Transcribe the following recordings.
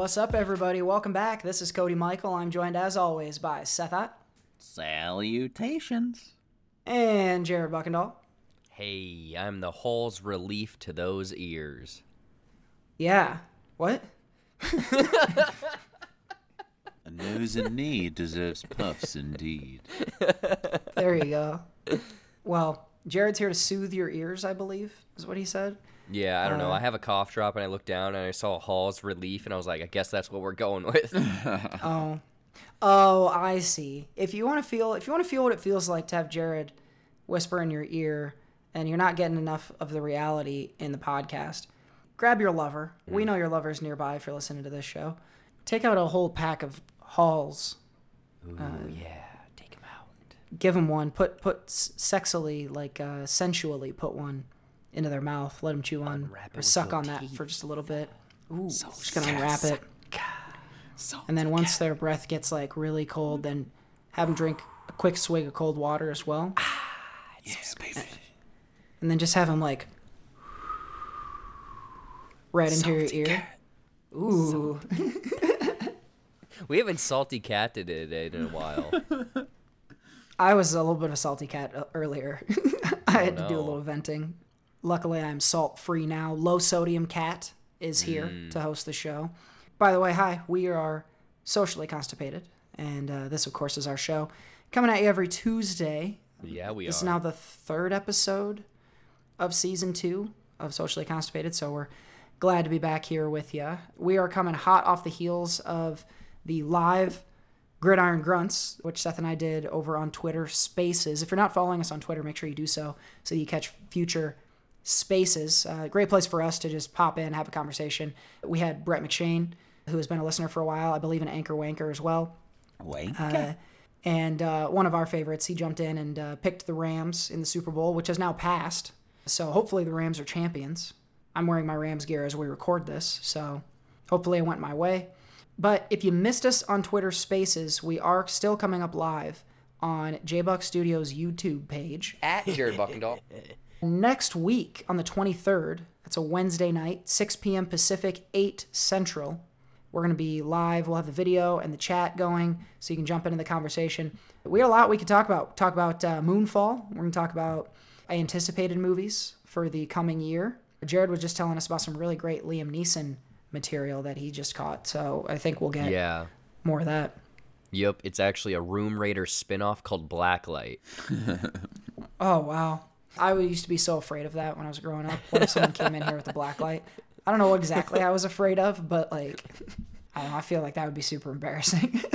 What's up, everybody? Welcome back. This is Cody Michael. I'm joined, as always, by Seth Ott Salutations. and Jared Buckendall. Hey, I'm the Hall's relief to those ears. Yeah. What? A nose in need deserves puffs indeed. There you go. Well, Jared's here to soothe your ears, I believe, is what he said. Yeah, I don't know. Uh, I have a cough drop and I looked down and I saw Hall's relief and I was like, I guess that's what we're going with. Oh. Oh, I see. If you want to feel if you want to feel what it feels like to have Jared whisper in your ear and you're not getting enough of the reality in the podcast, grab your lover. We know your lover's nearby if you're listening to this show. Take out a whole pack of halls. Ooh, yeah, take him out. Give them one. Put put s- sexily like uh, sensually put one into their mouth. Let them chew on Unwrap or suck your on that teeth. for just a little bit. Ooh, just gonna unwrap it. And then once their breath gets like really cold, then have them drink a quick swig of cold water as well. Ah, Yes, baby. And then just have them like right into your Salty ear. Ooh. We haven't salty catted it in a while. I was a little bit of a salty cat uh, earlier. I had to do a little venting. Luckily, I'm salt free now. Low sodium cat is here to host the show. By the way, hi, we are socially constipated. And uh, this, of course, is our show. Coming at you every Tuesday yeah, we This is now the third episode of season two of Socially Constipated, so we're glad to be back here with you. We are coming hot off the heels of the live Gridiron Grunts, which Seth and I did over on Twitter Spaces. If you're not following us on Twitter, make sure you do so so you catch future spaces. Uh, great place for us to just pop in, have a conversation. We had Brett McShane, who has been a listener for a while, I believe an anchor wanker as well. Wank. Uh, and uh, one of our favorites, he jumped in and uh, picked the Rams in the Super Bowl, which has now passed. So hopefully the Rams are champions. I'm wearing my Rams gear as we record this, so hopefully it went my way. But if you missed us on Twitter Spaces, we are still coming up live on JBuck Studios YouTube page At Jared Buckendall. next week on the 23rd. It's a Wednesday night, 6 p.m. Pacific, 8 Central. We're going to be live. We'll have the video and the chat going so you can jump into the conversation. We got a lot we could talk about. Talk about uh, Moonfall. We're going to talk about anticipated movies for the coming year. Jared was just telling us about some really great Liam Neeson material that he just caught. So I think we'll get yeah. more of that. Yep, it's actually a Room Raider spin-off called Blacklight. Oh wow. I used to be so afraid of that when I was growing up. What if someone came in here with a black light? I don't know exactly I was afraid of, but like I don't know, I feel like that would be super embarrassing.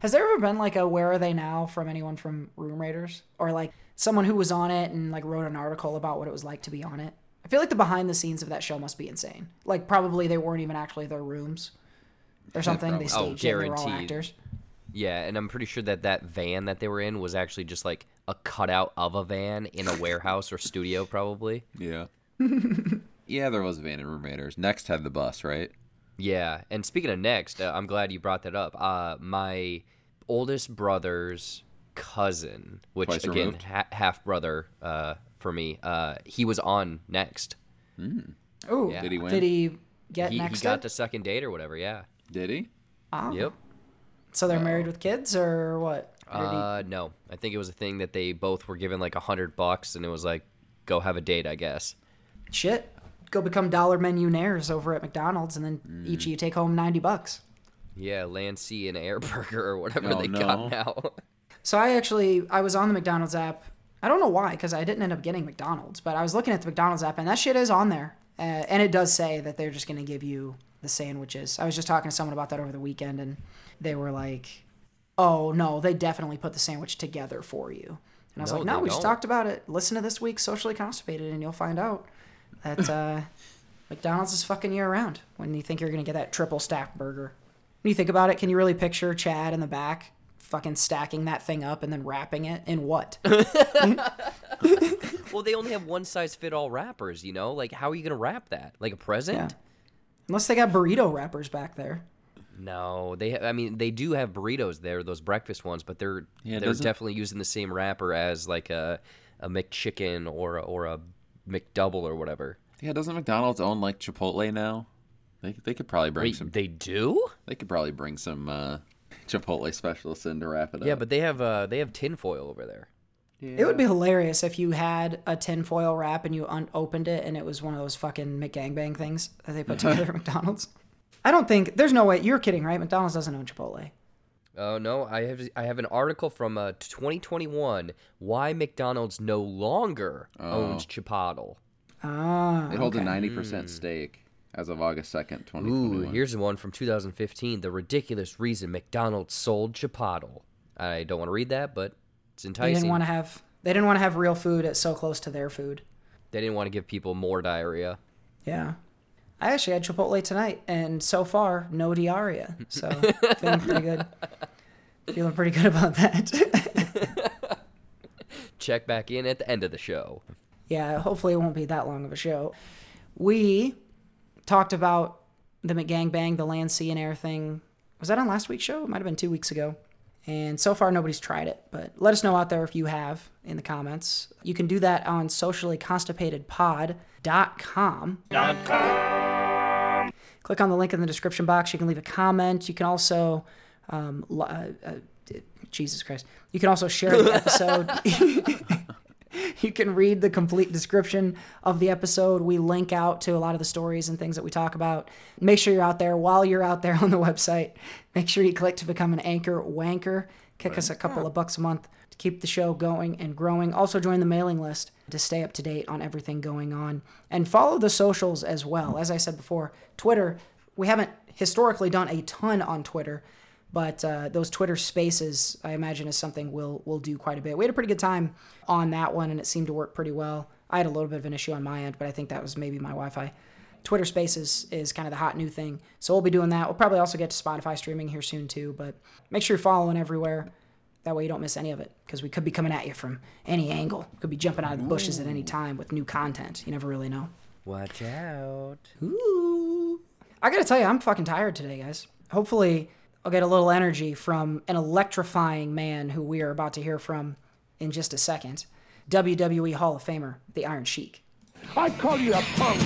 Has there ever been like a where are they now from anyone from Room Raiders? Or like someone who was on it and like wrote an article about what it was like to be on it? I feel like the behind the scenes of that show must be insane. Like probably they weren't even actually their rooms or something. They staged Oh, it. They were all actors. Yeah, and I'm pretty sure that that van that they were in was actually just like a cutout of a van in a warehouse or studio, probably. Yeah. yeah, there was a van in Room Raiders. Next had the bus, right? Yeah, and speaking of next, uh, I'm glad you brought that up. Uh, my oldest brother's cousin, which Twice again ha- half brother uh, for me, uh, he was on next. Oh, Yeah. Did he win? Did he get He, he next? got the second date or whatever. Yeah. Did he? Ah. Yep. So they're married with kids or what? Or did he- Uh, no, I think it was a thing that they both were given like a hundred bucks, and it was like, go have a date, I guess. shit. Go become dollar mentionaires over at McDonald's, and then each of you take home ninety bucks. Yeah, Land Sea and Air Burger or whatever Oh, they no. got now. So I actually I was on the McDonald's app. I don't know why because I didn't end up getting McDonald's, but I was looking at the McDonald's app and that shit is on there, uh, and it does say that they're just gonna give you the sandwiches. I was just talking to someone about that over the weekend, and they were like, "Oh no, they definitely put the sandwich together for you." And I was No, like, "No, we just don't. talked about it. Listen to this week's socially constipated, and you'll find out that uh, McDonald's is fucking year round. When you think you're gonna get that triple stack burger, when you think about it, can you really picture Chad in the back? Fucking stacking that thing up and then wrapping it in what? well, they only have one size fit all wrappers, you know? Like, how are you going to wrap that? Like a present? Yeah. Unless they got burrito wrappers back there. No, they. Ha- I mean, they do have burritos there, those breakfast ones, but they're Yeah, they're definitely using the same wrapper as like a a McChicken or a, or a McDouble or whatever. Yeah, doesn't McDonald's own like Chipotle now? They they could probably bring Wait, some. they do? They could probably bring some uh, Chipotle specialists in to wrap it up. Yeah, but they have uh they have tinfoil over there. It would be hilarious if you had a tinfoil wrap and you un- opened it and it was one of those fucking McGangbang things that they put together at McDonald's. I don't think there's no way you're kidding, right? McDonald's doesn't own Chipotle. Oh no, I have I have an article from uh 2021 why McDonald's no longer owns Chipotle. Ah, It holds a ninety percent stake as of August second, twenty Ooh, twenty one. here's one from 2015. The ridiculous reason McDonald's sold Chipotle. I don't want to read that, but it's They didn't want to have they didn't want to have real food at so close to their food. They didn't want to give people more diarrhea. Yeah. I actually had Chipotle tonight, and so far, no diarrhea. So feeling pretty good. Feeling pretty good about that. Check back in at the end of the show. yeah, hopefully it won't be that long of a show. We talked about the McGangbang, the land, sea, and air thing. Was that on last week's show? It might have been two weeks ago. And so far, nobody's tried it, but let us know out there if you have in the comments. You can do that on sociallyconstipatedpod.com. Click on the link in the description box. You can leave a comment. You can also, um, uh, uh, Jesus Christ, you can also share the episode. you can read the complete description of the episode. We link out to a lot of the stories and things that we talk about. Make sure you're out there. While you're out there on the website, make sure you click to become an anchor wanker. Kick us a couple of bucks a month to keep the show going and growing. Also, join the mailing list to stay up to date on everything going on. And follow the socials as well. As I said before, Twitter, we haven't historically done a ton on Twitter. But uh, those Twitter Spaces, I imagine, is something we'll we'll do quite a bit. We had a pretty good time on that one, and it seemed to work pretty well. I had a little bit of an issue on my end, but I think that was maybe my Wi-Fi. Twitter Spaces is kind of the hot new thing, so we'll be doing that. We'll probably also get to Spotify streaming here soon too. But make sure you're following everywhere. That way you don't miss any of it, because we could be coming at you from any angle. Could be jumping out of the bushes at any time with new content. You never really know. Watch out. Ooh. I gotta tell you, I'm fucking tired today, guys. Hopefully, I'll get a little energy from an electrifying man who we are about to hear from in just a second. WWE Hall of Famer, the Iron Sheik. I call you a punk.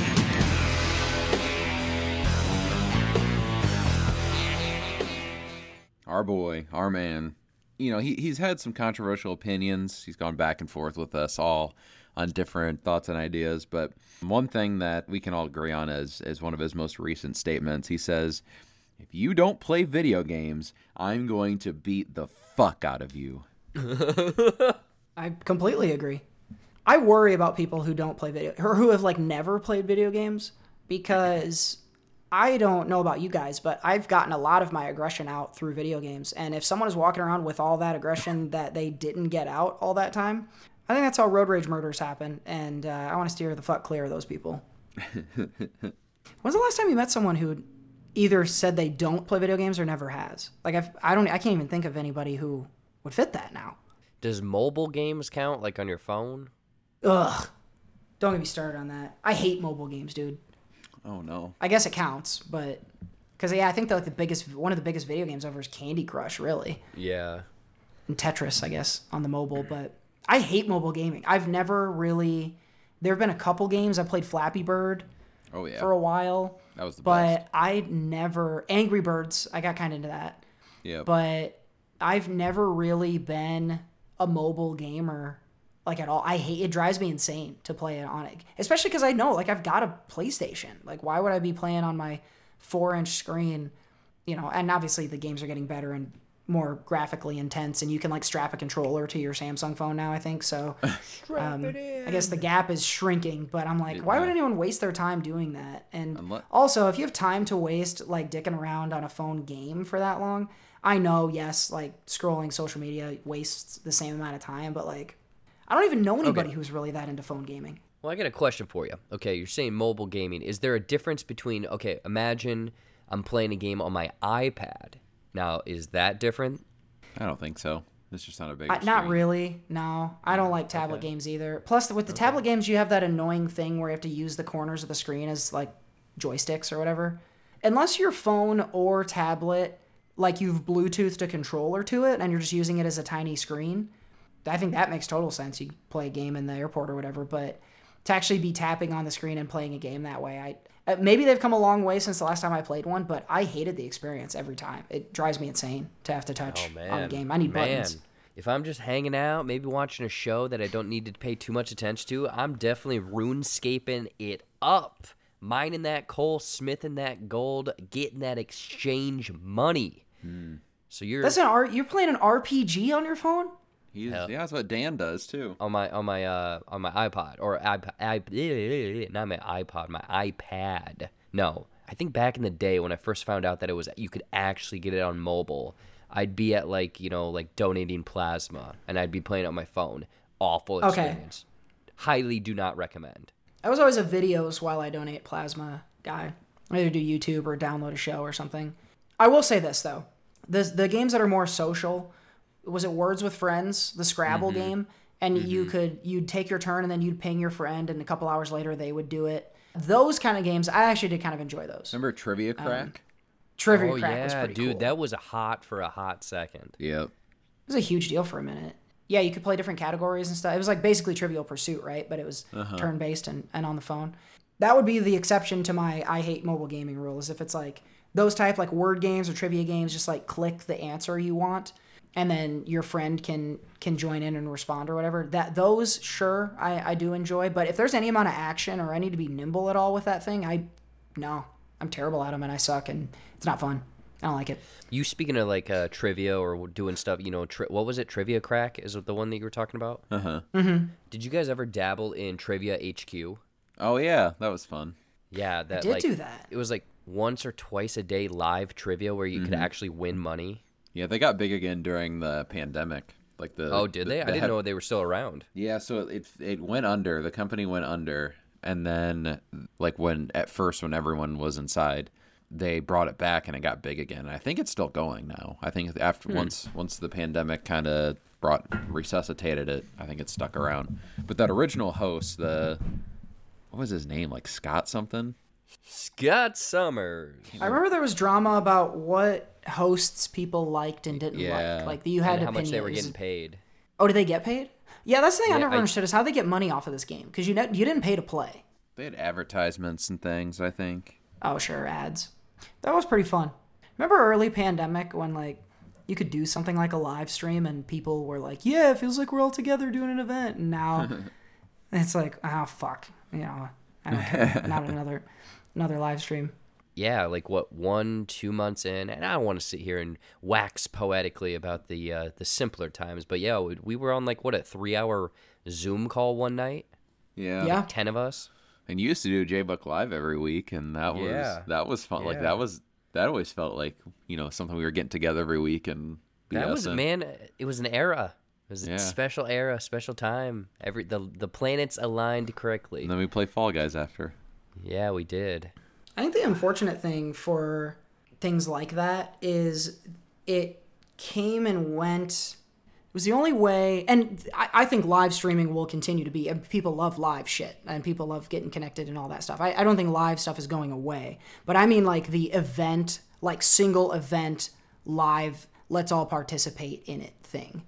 Our boy, our man. You know, he, he's had some controversial opinions. He's gone back and forth with us all on different thoughts and ideas. But one thing that we can all agree on is, is one of his most recent statements. He says, If you don't play video games, I'm going to beat the fuck out of you. I completely agree. I worry about people who don't play video or who have like never played video games because I don't know about you guys, but I've gotten a lot of my aggression out through video games. And if someone is walking around with all that aggression that they didn't get out all that time, I think that's how road rage murders happen. And uh, I want to steer the fuck clear of those people. When's the last time you met someone who either said they don't play video games or never has? Like I've, I don't, I can't even think of anybody who would fit that now. Does mobile games count like on your phone? Ugh. Don't get me started on that. I hate mobile games, dude. Oh, no. I guess it counts, but because yeah, I think that like the biggest one of the biggest video games ever is Candy Crush, really, Yeah. and Tetris, I guess, on the mobile. But I hate mobile gaming. I've never really. There have been a couple games I played Flappy Bird Oh, yeah. for a while, that was the but best. I never Angry Birds. I got kind of into that, Yeah. but I've never really been a mobile gamer like at all. I hate it drives me insane to play it on it, especially because I know like I've got a PlayStation. Like why would I be playing on my four inch screen? You know, and obviously the games are getting better and more graphically intense, and you can like strap a controller to your Samsung phone now. I think so. um, I guess the gap is shrinking, but I'm like, why would anyone waste their time doing that? And Unle- also, if you have time to waste like dicking around on a phone game for that long, I know, yes, like scrolling social media wastes the same amount of time, but like, I don't even know anybody who's really that into phone gaming. Well, I got a question for you. Okay, you're saying mobile gaming. Is there a difference between okay, imagine I'm playing a game on my iPad. Now, is that different? I don't think so. It's just not a big I, not really. No, I don't like tablet games either. Plus, with the tablet games, you have that annoying thing where you have to use the corners of the screen as like joysticks or whatever. Unless your phone or tablet, like you've Bluetoothed a controller to it and you're just using it as a tiny screen, I think that makes total sense. You play a game in the airport or whatever. But to actually be tapping on the screen and playing a game that way. I uh, maybe they've come a long way since the last time I played one, but I hated the experience every time. It drives me insane to have to touch Oh on a game. I need man. buttons. If I'm just hanging out, maybe watching a show that I don't need to pay too much attention to, I'm definitely runescaping it up, mining that coal, smithing that gold, getting that exchange money. So you're That's an R. You're playing an RPG on your phone. He's, Hell. yeah, that's what Dan does too. on my on my uh on my iPod or iPad, iP- not my iPod, my iPad. No, I think back in the day when I first found out that it was you could actually get it on mobile, I'd be at like you know like donating plasma and I'd be playing it on my phone. Awful Okay. experience. Highly do not recommend. I was always a videos while I donate plasma guy. I either do YouTube or download a show or something. I will say this though, the the games that are more social, was it Words with Friends, the Scrabble mm-hmm. game, and you mm-hmm. could you'd take your turn and then you'd ping your friend, and a couple hours later they would do it. Those kind of games, I actually did kind of enjoy those. Remember Trivia Um, Crack? Trivia oh Crack was yeah, pretty dude, cool. that was a hot for a hot second. yep. It was a huge deal for a minute. Yeah, you could play different categories and stuff. It was like basically Trivial Pursuit, right? But it was uh-huh. turn based and, and on the phone. That would be the exception to my I hate mobile gaming rule is if it's like those type like word games or trivia games, just like click the answer you want and then your friend can can join in and respond or whatever. That those sure I, I do enjoy. But if there's any amount of action or I need to be nimble at all with that thing, I no. I'm terrible at them and I suck and it's not fun. I don't like it. You speaking of like uh, trivia or doing stuff, you know, tri- what was it? Trivia Crack is it the one that you were talking about? Uh huh. Did you guys ever dabble in Trivia HQ? Oh yeah, that was fun. Yeah, that did like, do that. It was like once or twice a day live trivia where you could Mm-hmm. actually win money. Yeah, they got big again during the pandemic. Like the Oh, did the- they? I the didn't head- know they were still around. Yeah, so it it went under. The company went under, and then like when at first when everyone was inside, they brought it back and it got big again. And I think it's still going now. I think after Hmm. once once the pandemic kind of brought resuscitated it, I think it stuck around. But that original host, the what was his name? Like Scott something. Scott Summers. I remember there was drama about what hosts people liked and didn't Yeah. like. Like you had And how opinions. much they were getting paid. Oh, did they get paid? Yeah, that's the thing I never I- understood is how they get money off of this game because you ne- you didn't pay to play. They had advertisements and things. I think. Oh, sure, ads. That was pretty fun. Remember early pandemic when like you could do something like a live stream and people were like, "Yeah, it feels like we're all together doing an event." And now it's like, "Oh fuck," you know, I don't care. Not another another live stream. Yeah, like what one, two months in, and I don't want to sit here and wax poetically about the uh, the simpler times, but yeah, we, we were on like what a three hour Zoom call one night, Yeah. Yeah. ten of us. And you used to do J Buck Live every week, and that was Yeah. that was fun. Like that was that always felt like you know something we were getting together every week and That was BSing. man. It was an era. It was Yeah. a special era, special time. Every the the planets aligned correctly. And then we play Fall Guys after. Yeah, we did. I think the unfortunate thing for things like that is it came and went. It was the only way, and I, I think live streaming will continue to be. and People love live shit, and people love getting connected and all that stuff. I, I don't think live stuff is going away, but I mean like the event, like single event, live, let's all participate in it thing.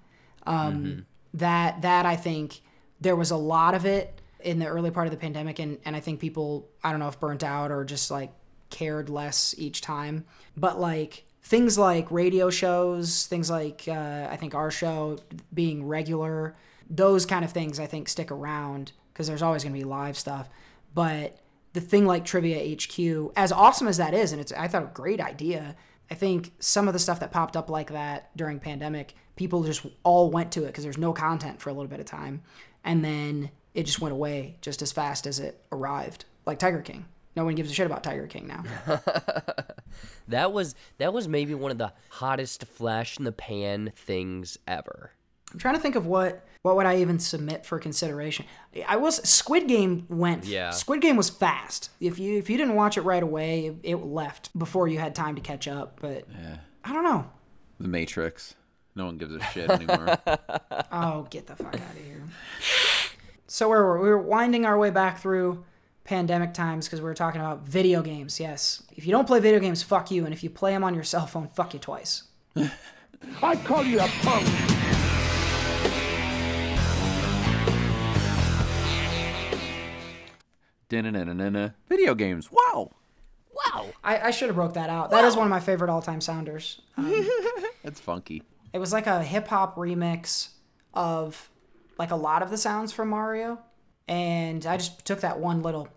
Um, That that I think there was a lot of it in the early part of the pandemic, and and I think people I don't know if burnt out or just like cared less each time, but like things like radio shows, things like uh, I think our show being regular, those kind of things I think stick around because there's always going to be live stuff, but the thing like Trivia HQ, as awesome as that is, and it's I thought a great idea. I think some of the stuff that popped up like that during pandemic, people just all went to it because there's no content for a little bit of time, and then it just went away just as fast as it arrived. Like Tiger King, no one gives a shit about Tiger King now. That was that was maybe one of the hottest flash in the pan things ever. I'm trying to think of what what would I even submit for consideration. I was Squid Game went. Yeah. Squid Game was fast. If you if you didn't watch it right away, it, it left before you had time to catch up. But I don't know. The Matrix. No one gives a shit anymore. Oh, get the fuck out of here. So where were we? we were winding our way back through pandemic times because we were talking about video games. Yes, if you don't play video games, fuck you, and if you play them on your cell phone, fuck you twice. I call you a punk. Video games. Wow. Wow. I, I should have broke that out. That is one of my favorite all-time sounders. Um, That's funky. it was like a hip hop remix of like a lot of the sounds from Mario, and I just took that one little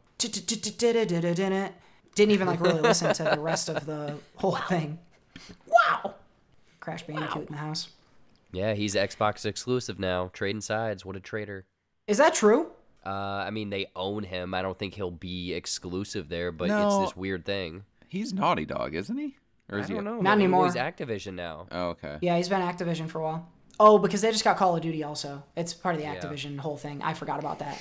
didn't even like really listen to the rest of the whole thing. Wow! Crash Bandicoot in the house. Yeah, he's Xbox exclusive now. Trading sides. What a traitor. Is that true? Uh, I mean, they own him. I don't think he'll be exclusive there, but No. it's this weird thing. He's Naughty Dog, isn't he? Or is he? don't know. Not man. anymore. He's Activision now. Oh, okay. Yeah, he's been Activision for a while. Oh, because they just got Call of Duty also. It's part of the Activision whole thing. I forgot about that.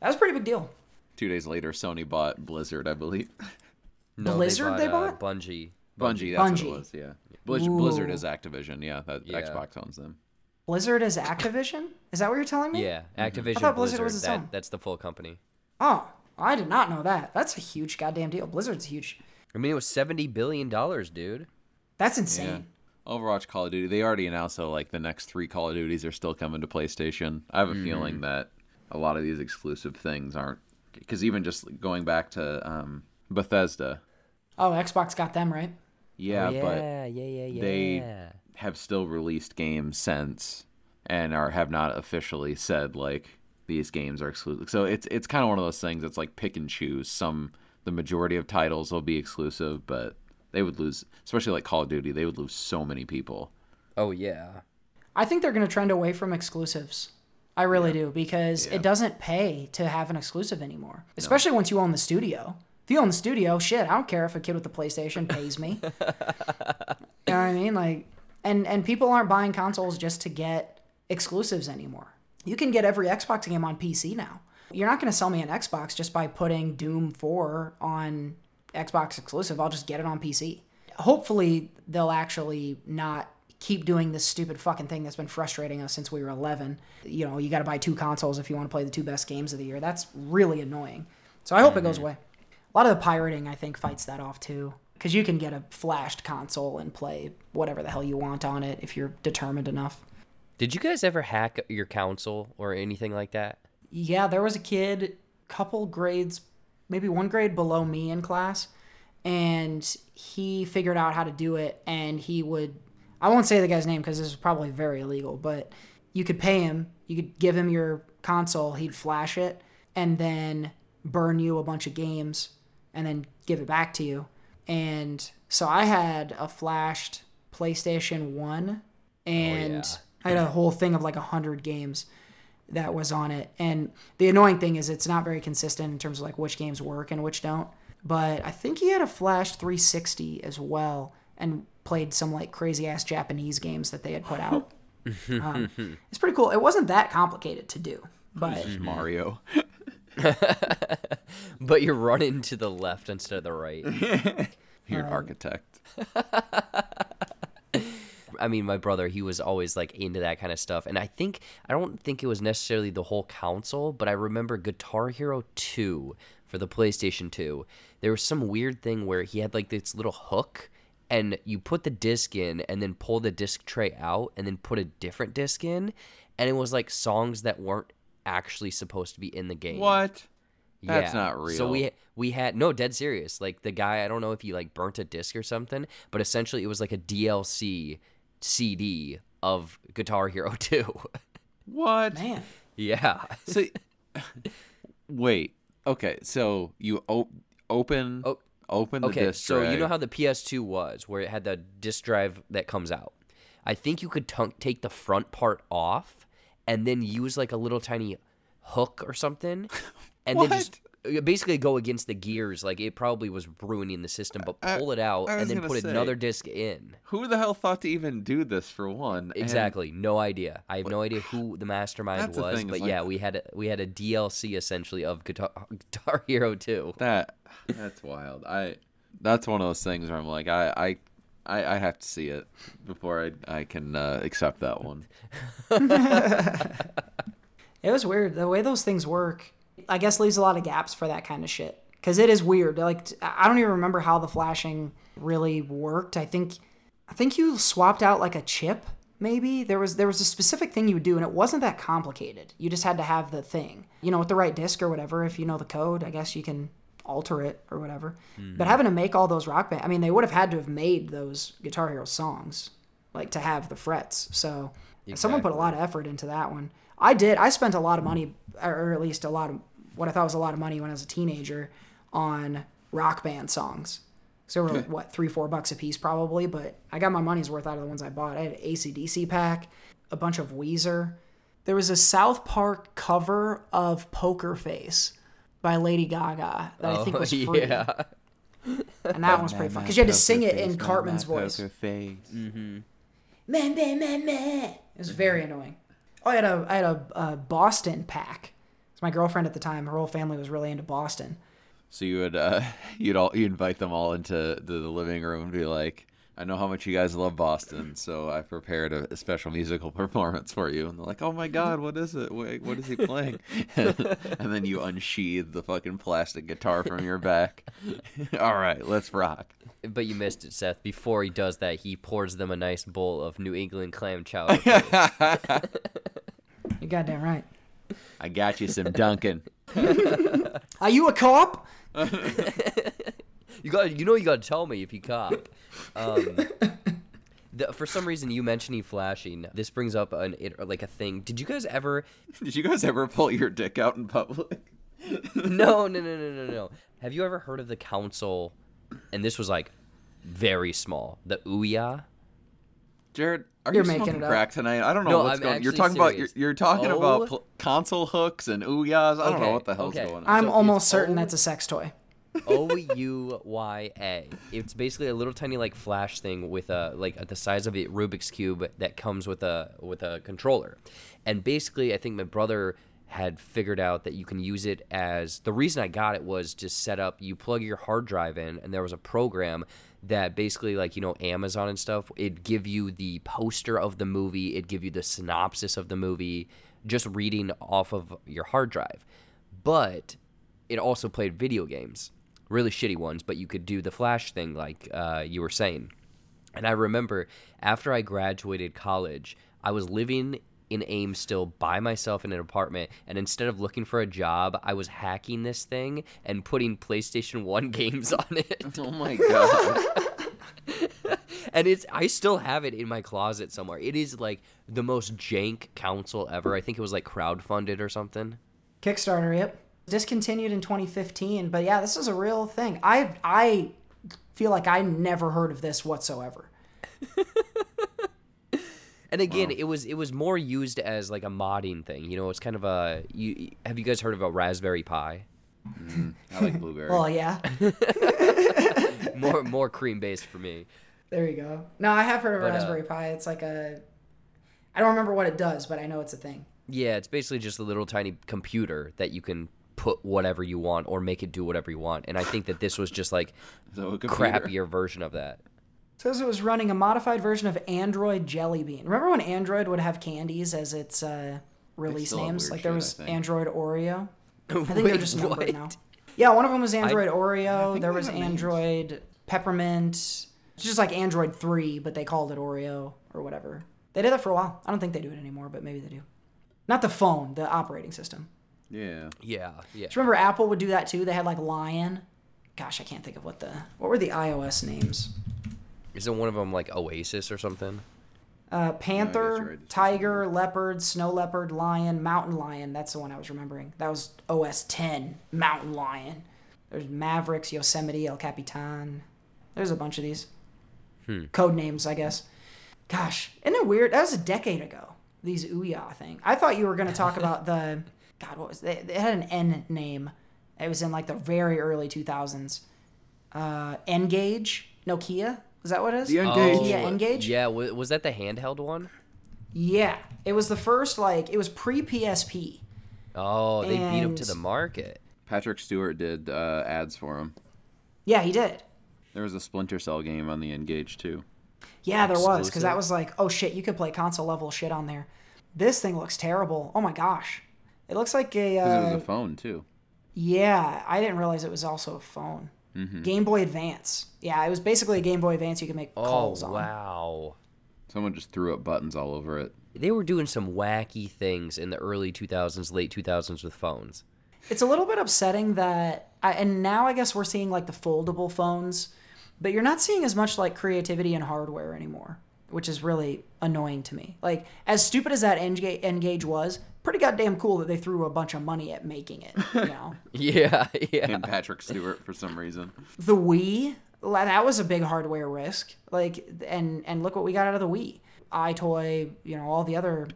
That was a pretty big deal. Two days later, Sony bought Blizzard, I believe. No, Blizzard they uh, bought? Bungie. Bungie, that's what Bungie. it was. Yeah. Blizz- Blizzard is Activision. Yeah, that Yeah. Xbox owns them. Blizzard is Activision? Is that what you're telling me? Yeah, Activision I thought Blizzard Blizzard. was its that, own. That's the full company. Oh, I did not know that. That's a huge goddamn deal. Blizzard's huge. I mean, it was seventy billion dollars, dude. That's Yeah. insane. Overwatch, Call of Duty. They already announced that like the next three Call of Duties are still coming to PlayStation. I have a feeling that a lot of these exclusive things aren't because even just going back to um, Bethesda, Oh, Xbox got them right. yeah, Oh, yeah, but yeah, yeah, yeah. they have still released games since and are have not officially said like these games are exclusive. So it's it's kind of one of those things. It's like pick and choose. Some the majority of titles will be exclusive, but they would lose, especially like Call of Duty. They would lose so many people. Oh yeah. I think they're going to trend away from exclusives. I really do because it doesn't pay to have an exclusive anymore, especially once you own the studio. If you own the studio, shit, I don't care if a kid with the PlayStation pays me. you know what I mean? Like, and and people aren't buying consoles just to get exclusives anymore. You can get every Xbox game on PC now. You're not going to sell me an Xbox just by putting Doom 4 on Xbox exclusive. I'll just get it on PC. Hopefully, they'll actually not keep doing this stupid fucking thing that's been frustrating us since we were 11. You know, you got to buy two consoles if you want to play the two best games of the year. That's really annoying. So I hope it goes mm-hmm. away. A lot of the pirating, I think, fights that off too. Because you can get a flashed console and play whatever the hell you want on it if you're determined enough. Did you guys ever hack your console or anything like that? Yeah, there was a kid, couple grades, maybe one grade below me in class, and he figured out how to do it. And he would, I won't say the guy's name because this is probably very illegal, but you could pay him, you could give him your console, he'd flash it, and then burn you a bunch of games and then give it back to you. And so I had a flashed PlayStation 1 and yeah. I had a whole thing of like 100 games that was on it. And the annoying thing is it's not very consistent in terms of like which games work and which don't. But I think he had a flash 360 as well and played some like crazy ass Japanese games that they had put out. um, it's pretty cool. It wasn't that complicated to do, but Mario. But you're running to the left instead of the right. You're an architect. I mean, my brother, he was always like into that kind of stuff. And I think, I don't think it was necessarily the whole console, but I remember Guitar Hero 2 for the PlayStation 2. There was some weird thing where he had like this little hook and you put the disc in and then pull the disc tray out and then put a different disc in. And it was like songs that weren't actually supposed to be in the game. What? That's Yeah. not real. So we we had no dead serious. Like the guy, I don't know if he like burnt a disc or something, but essentially it was like a DLC CD of Guitar Hero 2. What? man, yeah. So, wait. Okay, so you op- open Oh, open the Okay, disc so you know how the PS2 was, where it had the disc drive that comes out. I think you could tunk take the front part off and then use like a little tiny hook or something, and then just basically go against the gears. Like it probably was ruining the system, but I- pull it out and then put say- another disc in. Who the hell thought to even do this for one? And Exactly, no idea. I have no idea who the mastermind That's the was, but like- yeah, we had a, we had a DLC essentially of Guitar, Guitar Hero 2. that that's wild. I that's one of those things where I'm like I I I, I have to see it before I I can uh, accept that one. it was weird. The way those things work, I guess, leaves a lot of gaps for that kind of shit. Because it is weird. Like I don't even remember how the flashing really worked. I think, I think you swapped out like a chip maybe? There was there was a specific thing you would do and it wasn't that complicated. You just had to have the thing. You know with the right disc or whatever if you know the code i guess you can alter it or whatever. But hmm. having to make all those rock band i mean they would have had to have made those guitar hero songs like to have the frets. So someone put a lot of effort into that one. I did. I spent a lot of money or at least a lot of what i thought was a lot of money when i was a teenager on rock band songs so they were what three, four bucks a piece probably, but I got my money's worth out of the ones I bought. I had an ACDC pack, a bunch of Weezer. There was a South Park cover of Poker Face by Lady Gaga that I think was free, Oh, yeah. and that one was pretty fun because you had to sing it in Cartman's voice. Poker face. Mm-hmm. Man, man, man, man. It was very annoying. Oh, I had a I had a, a Boston pack. It's my girlfriend at the time. Her whole family was really into Boston. So you would uh, you'd all you invite them all into the, the living room and be like, I know how much you guys love Boston, so I prepared a, a special musical performance for you. And they're like, Oh my God, what is it? Wait, what is he playing? and then you unsheathe the fucking plastic guitar from your back. all right, let's rock. But you missed it, Seth. Before he does that, he pours them a nice bowl of New England clam chowder. You're goddamn right. I got you some Dunkin. Are you a cop? You got, you know, you got to tell me if you cop. Um, the, for some reason, you mentioning flashing. This brings up an like a thing. Did you guys ever? Did you guys ever pull your dick out in public? No, no, no, no, no, no. Have you ever heard of the council? And this was like very small. The Ouya. Jared, are You're you making it up. crack tonight? I don't know No, what's I'm going. You're talking about you're, you're talking Oh. about pl- console hooks and ouyas. I don't know what the hell's okay. going on. I'm So almost certain old- that's a sex toy. O U Y A. It's basically a little tiny like flash thing with a like the size of a Rubik's cube that comes with a with a controller. And basically, I think my brother had figured out that you can use it as the reason I got it was to set up you plug your hard drive in and there was a program that basically like you know Amazon and stuff it'd give you the poster of the movie it'd give you the synopsis of the movie just reading off of your hard drive but it also played video games, really shitty ones, but you could do the flash thing like uh, you were saying. And I remember after I graduated college, I was living in Ames still by myself in an apartment, and instead of looking for a job, I was hacking this thing and putting PlayStation 1 games on it. oh my god! and it's I still have it in my closet somewhere. It is like the most jank console ever. I think it was like crowdfunded or something. Kickstarter, yep. Discontinued in 2015, but yeah, this is a real thing. I I feel like I never heard of this whatsoever. And again, it was it was more used as like a modding thing. You know, it's kind of a you have you guys heard of a Raspberry Pi? I like blueberry. Well, yeah. More more cream based for me. There you go. No, I have heard of But, uh, Raspberry Pi. It's like a I don't remember what it does, but I know it's a thing. Yeah, it's basically just a little tiny computer that you can put whatever you want or make it do whatever you want. And I think that this was just like so a crappier version of that. Says it was running a modified version of Android Jelly Bean. Remember when Android would have candies as its uh, release names? Like there shit, was think. Android Oreo. I think they're just numbered what? now. Yeah, one of them was Android Oreo. think There was have names. Android Peppermint. It's just like Android 3, but they called it Oreo or whatever. They did that for a while. I don't think they do it anymore, but maybe they do. Not the phone, the operating system. Yeah. Yeah, yeah. Do remember Apple would do that too? They had like Lion. Gosh, I can't think of what the what were the iOS names. Isn't one of them like Oasis or something? Uh, Panther, you're right. Tiger, Leopard, Snow Leopard, Lion, Mountain Lion. That's the one I was remembering. That was OS 10, Mountain Lion. There's Mavericks, Yosemite, El Capitan. There's a bunch of these. Code names, I guess. Gosh, isn't it weird? That was a decade ago, these Ouya thing. I thought you were going to talk about the. God, what was it? It had an N name. It was in like the very early 2000s. Uh, N-Gage? Nokia? Was that what it is? The N-Gage. Nokia N-Gage? Yeah, wa- was that the handheld one? Yeah, it was the first like it was pre PSP. Oh, they beat him to And- the market. Patrick Stewart did uh, ads for him. Yeah, he did. There was a Splinter Cell game on the N-Gage too. Yeah, there was because Exclusive? that was like, oh shit, you could play console level shit on there. This thing looks terrible. Oh my gosh, it looks like a. Because it Uh, was a phone too. yeah, I didn't realize it was also a phone. Mm-hmm. Game Boy Advance. Yeah, it was basically a Game Boy Advance you could make Oh calls on. wow. Someone just threw up buttons all over it. They were doing some wacky things in the early 2000s, late 2000s with phones. It's a little bit upsetting that, I, and now I guess we're seeing like the foldable phones, but you're not seeing as much like creativity and hardware anymore, which is really annoying to me. Like, as stupid as that N-Gage, N-Gage was, pretty goddamn cool that they threw a bunch of money at making it, you know? Yeah, yeah. And Patrick Stewart for some reason. the Wii, la- that was a big hardware risk. Like, and and look what we got out of the Wii. EyeToy, you know, all the other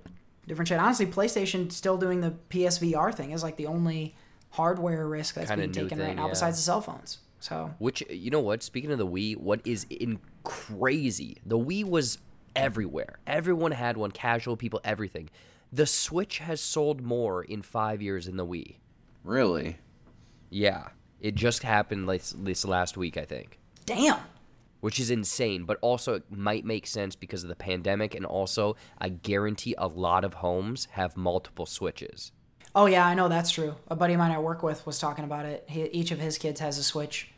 different shit. Honestly, PlayStation still doing the PSVR thing is like the only hardware risk that's Kinda being taken thing, right now yeah. besides the cell phones. So Which you know what? Speaking of the Wii, what is in crazy? The Wii was everywhere. Everyone had one. Casual people, everything. The Switch has sold more in five years than the Wii. Really? Yeah, it just happened like this last week, I think. damn. Which is insane, but also it might make sense because of the pandemic, and also I guarantee a lot of homes have multiple Switches. Oh yeah, I know that's true. A buddy of mine I work with was talking about it. He, each of his kids has a Switch,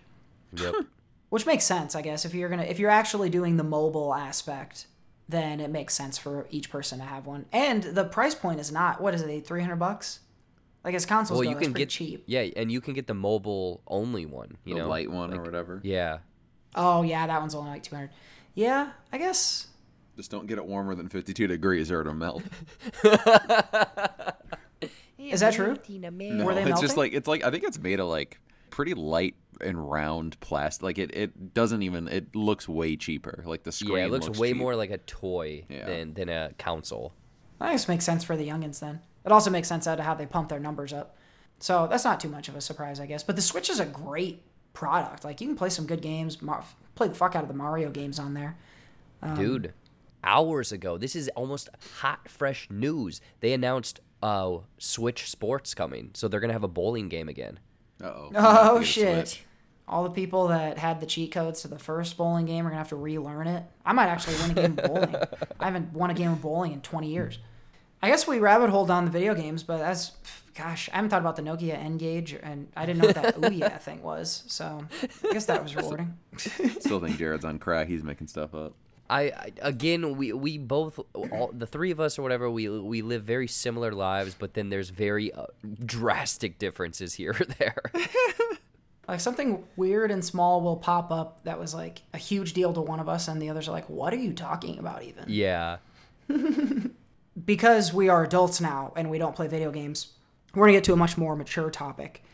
Yep. which makes sense, I guess. If you're gonna, if you're actually doing the mobile aspect, then it makes sense for each person to have one. And the price point is not what is it, three hundred bucks? Like as consoles well, go, you can pretty get cheap. Yeah, and you can get the mobile only one. You The know, light one or whatever. Yeah. Oh yeah, that one's only like two hundred. Yeah, I guess. Just don't get it warmer than 52 degrees or it'll melt. Is that true? No, Were they it's just like it's like I think it's made of like pretty light and round plastic. Like it, it doesn't even it looks way cheaper. Like the screen Yeah, it looks, way cheap. more like a toy Yeah. than than a console. I guess makes sense for the youngins then. It also makes sense out of how they pump their numbers up. So that's not too much of a surprise, I guess. But the Switch is a great product. Like you can play some good games, Mar- play the fuck out of the Mario games on there. Um, Dude, hours ago, this is almost hot fresh news. They announced uh Switch Sports coming, so they're gonna have a bowling game again. Uh-oh. Oh shit! All the people that had the cheat codes to the first bowling game are gonna have to relearn it. I might actually win a game of bowling. I haven't won a game of bowling in 20 years. I guess we rabbit hole down the video games, but that's gosh, I haven't thought about the Nokia N-Gage, and I didn't know what that Ouya thing was. So I guess that was rewarding. Still think Jared's on crack. He's making stuff up. I, I again, we we both, all, the three of us or whatever, we we live very similar lives, but then there's very uh, drastic differences here or there. Like something weird and small will pop up that was like a huge deal to one of us, and the others are like, "What are you talking about?" Even yeah. because we are adults now and we don't play video games, we're gonna get to a much more mature topic,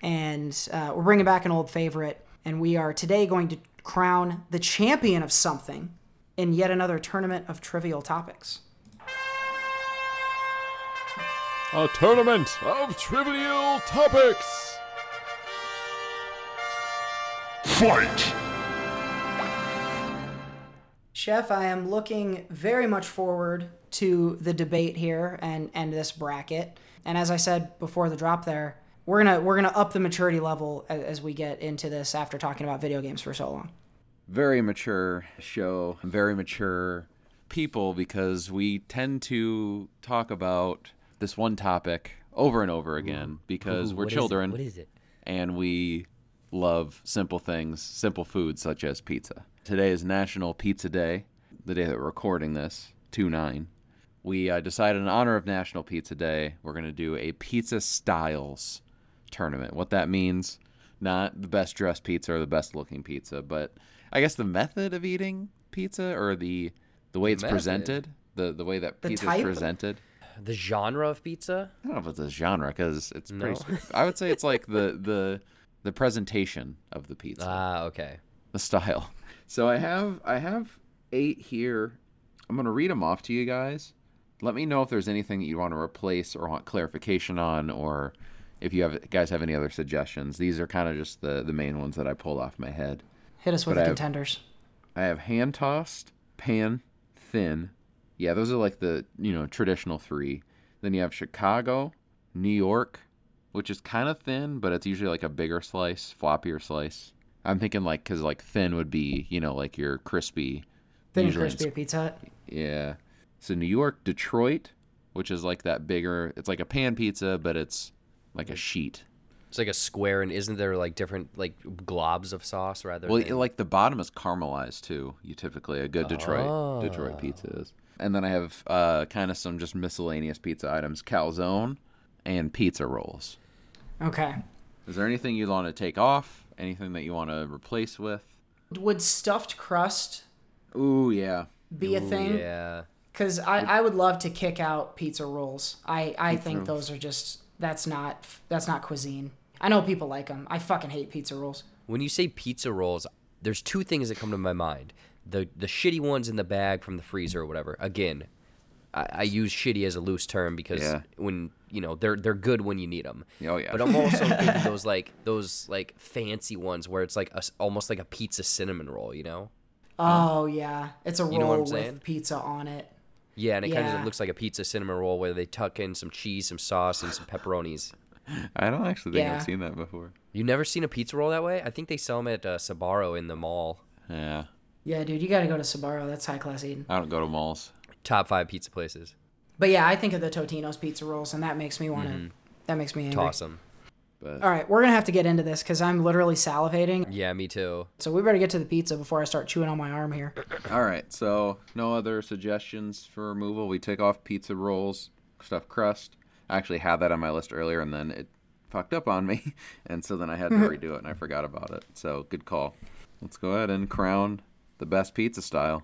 and uh, we're bringing back an old favorite, and we are today going to crown the champion of something in yet another tournament of trivial topics. A tournament of trivial topics. Fight! Chef, I am looking very much forward to the debate here and and this bracket. And as I said before the drop there, we're gonna we're gonna up the maturity level as, as we get into this after talking about video games for so long. Very mature show. Very mature people because we tend to talk about this one topic over and over again because Ooh, we're what is it? children What is it? and we love simple things, simple foods such as pizza. Today is National Pizza Day, the day that we're recording this, 2 9. We uh, decided in honor of National Pizza Day, we're going to do a pizza styles tournament. What that means, not the best dressed pizza or the best looking pizza, but I guess the method of eating pizza or the the way it's method? presented, the the way that The pizza is presented. The genre of pizza? I don't know if it's a genre because it's pretty. No. sp- I would say it's like the the the presentation of the pizza, Ah, okay. the style. So I have I have eight here. I'm gonna read them off to you guys. Let me know if there's anything that you want to replace or want clarification on, or if you have guys have any other suggestions. These are kind of just the the main ones that I pulled off my head. Hit us with But the I have- contenders. I have hand tossed, pan, thin. Yeah, those are like the you know traditional three. Then you have Chicago, New York, which is kind of thin, but it's usually like a bigger slice, floppier slice. I'm thinking like because like thin would be you know like your crispy. Thin and crispy Pizza Hut. Yeah. So New York, Detroit, which is like that bigger. It's like a pan pizza, but it's like a sheet. It's like a square, and isn't there like different like globs of sauce rather? Well, than... like the bottom is caramelized too. You typically a good Detroit Detroit Ah. pizza is. And then I have uh, kind of some just miscellaneous pizza items: calzone and pizza rolls. Okay. Is there anything you want to take off? Anything that you want to replace with? Would stuffed crust Ooh, yeah. be a thing? yeah. Because I, I would love to kick out pizza rolls. I, I think those are just that's not that's not cuisine. I know people like them. I fucking hate pizza rolls. When you say pizza rolls, there's two things that come to my mind. The the shitty ones in the bag from the freezer or whatever. Again, I, I use shitty as a loose term because Yeah. when you know they're they're good when you need them. Oh, yeah. But I'm also thinking those like those like fancy ones where it's like a s almost like a pizza cinnamon roll. You know? Oh yeah, it's a roll know with saying? pizza on it. Yeah, and it kind of looks like a pizza cinnamon roll where they tuck in some cheese, some sauce, and some pepperonis. I don't actually think Yeah. I've seen that before. You never seen a pizza roll that way? I think they sell them at uh, Sbarro in the mall. Yeah, Yeah, dude, you got to go to Sbarro. That's high class eating. I don't go to malls. Top five pizza places. But yeah, I think of the Totino's pizza rolls, and that makes me want to. That makes me angry. Toss them. But All right, we're gonna have to get into this because I'm literally salivating. Yeah, me too. So we better get to the pizza before I start chewing on my arm here. all right, so no other suggestions for removal. We take off pizza rolls, stuffed crust. I actually had that on my list earlier, and then it fucked up on me, and so then I had to redo it, and I forgot about it. So good call. Let's go ahead and crown the best pizza style.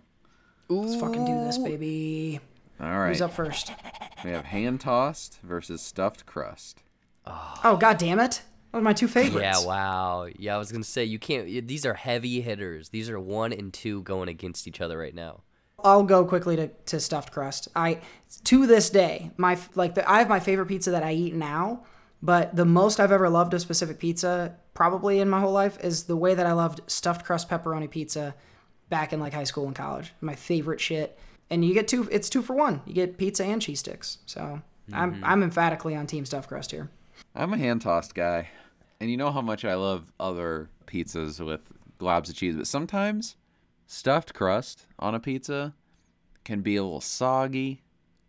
Let's fucking do this, baby. All right, Who's up first? we have hand tossed versus stuffed crust. Oh, oh god damn it! Those are my two favorites. Yeah, wow. Yeah, I was gonna say you can't. These are heavy hitters. These are one and two going against each other right now. I'll go quickly to, to stuffed crust. I to this day, my like the, I have my favorite pizza that I eat now, but the most I've ever loved a specific pizza, probably in my whole life, is the way that I loved stuffed crust pepperoni pizza back in like high school and college. My favorite shit. And you get two. It's two for one. You get pizza and cheese sticks. So I'm mm-hmm. I'm emphatically on team stuffed crust here. I'm a hand tossed guy. And you know how much I love other pizzas with globs of cheese, but sometimes stuffed crust on a pizza can be a little soggy,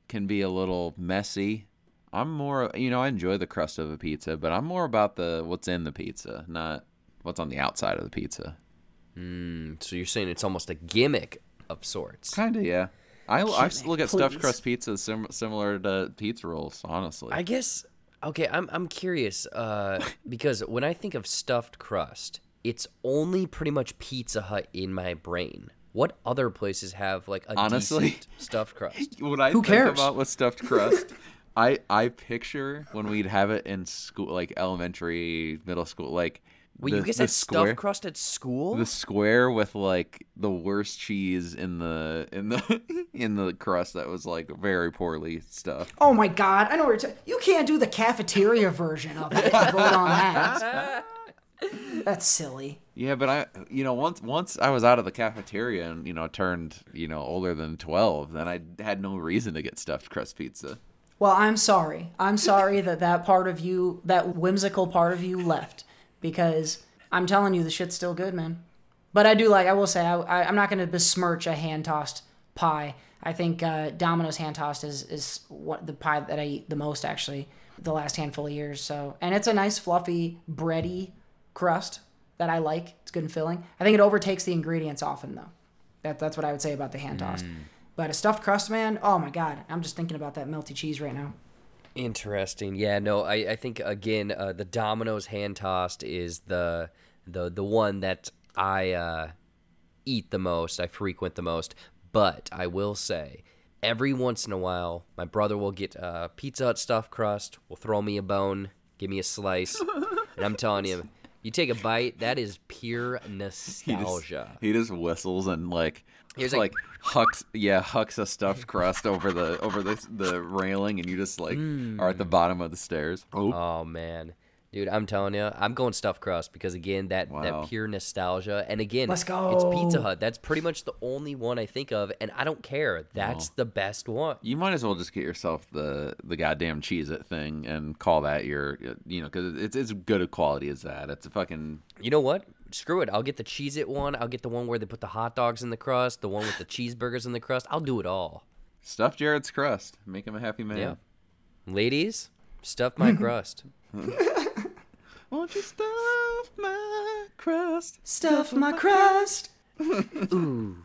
can be a little messy. I'm more, you know, I enjoy the crust of a pizza, but I'm more about the what's in the pizza, not what's on the outside of the pizza. Mm, so you're saying it's almost a gimmick of sorts. Kind of, yeah. I, I Shit, look at stuffed crust pizza sim- similar to pizza rolls, honestly. I guess. Okay, I'm I'm curious uh, because when I think of stuffed crust, it's only pretty much Pizza Hut in my brain. What other places have like a Honestly? stuffed crust? what I Who think cares? about with stuffed crust, I I picture when we'd have it in school, like elementary, middle school, like Wait, the, you guys had square, stuffed crust at school? the square with like the worst cheese in the in the in the crust that was like very poorly stuffed. Oh my god, I know what you're ta- You can't do the cafeteria version of it. and Vote on that. That's silly. Yeah, but I, you know, once once I was out of the cafeteria and you know turned you know older than twelve, then I had no reason to get stuffed crust pizza. Well, I'm sorry. I'm sorry that that part of you, that whimsical part of you, left because I'm telling you, the shit's still good, man. But I do like. I will say, I, I, I'm not going to besmirch a hand tossed pie. I think uh, Domino's hand tossed is is what the pie that I eat the most actually the last handful of years. So, and it's a nice fluffy bready crust that I like. It's good and filling. I think it overtakes the ingredients often though. That that's what I would say about the hand tossed. But a stuffed crust, man, oh my god, I'm just thinking about that melty cheese right now. Interesting. Yeah, no, I, I think again uh, the Domino's hand tossed is the the the one that I uh, eat the most. I frequent the most. But I will say, every once in a while, my brother will get uh, Pizza Hut stuffed crust. Will throw me a bone, give me a slice, and I'm telling you, you take a bite, that is pure He just, nostalgia. he just whistles and like He's like, like- hucks yeah hucks a stuffed crust over the over the the railing and you just like mm. are at the bottom of the stairs. Oh, Oh man, dude, I'm telling you, I'm going stuffed crust because again, that Wow. that pure nostalgia, and again, Let's It's Pizza. Hut. That's pretty much the only one I think of, and I don't care. That's the best one. you might as well just get yourself the the goddamn Cheez-It thing and call that your you know because it's it's good a quality as that. It's a fucking You know what? Screw it. I'll get the Cheez-It one. I'll get the one where they put the hot dogs in the crust. The one with the cheeseburgers in the crust. I'll do it all. stuff Jared's crust. Make him a happy man. Yeah. Ladies, stuff my crust. Won't you stuff my crust? Stuff my crust. Ooh.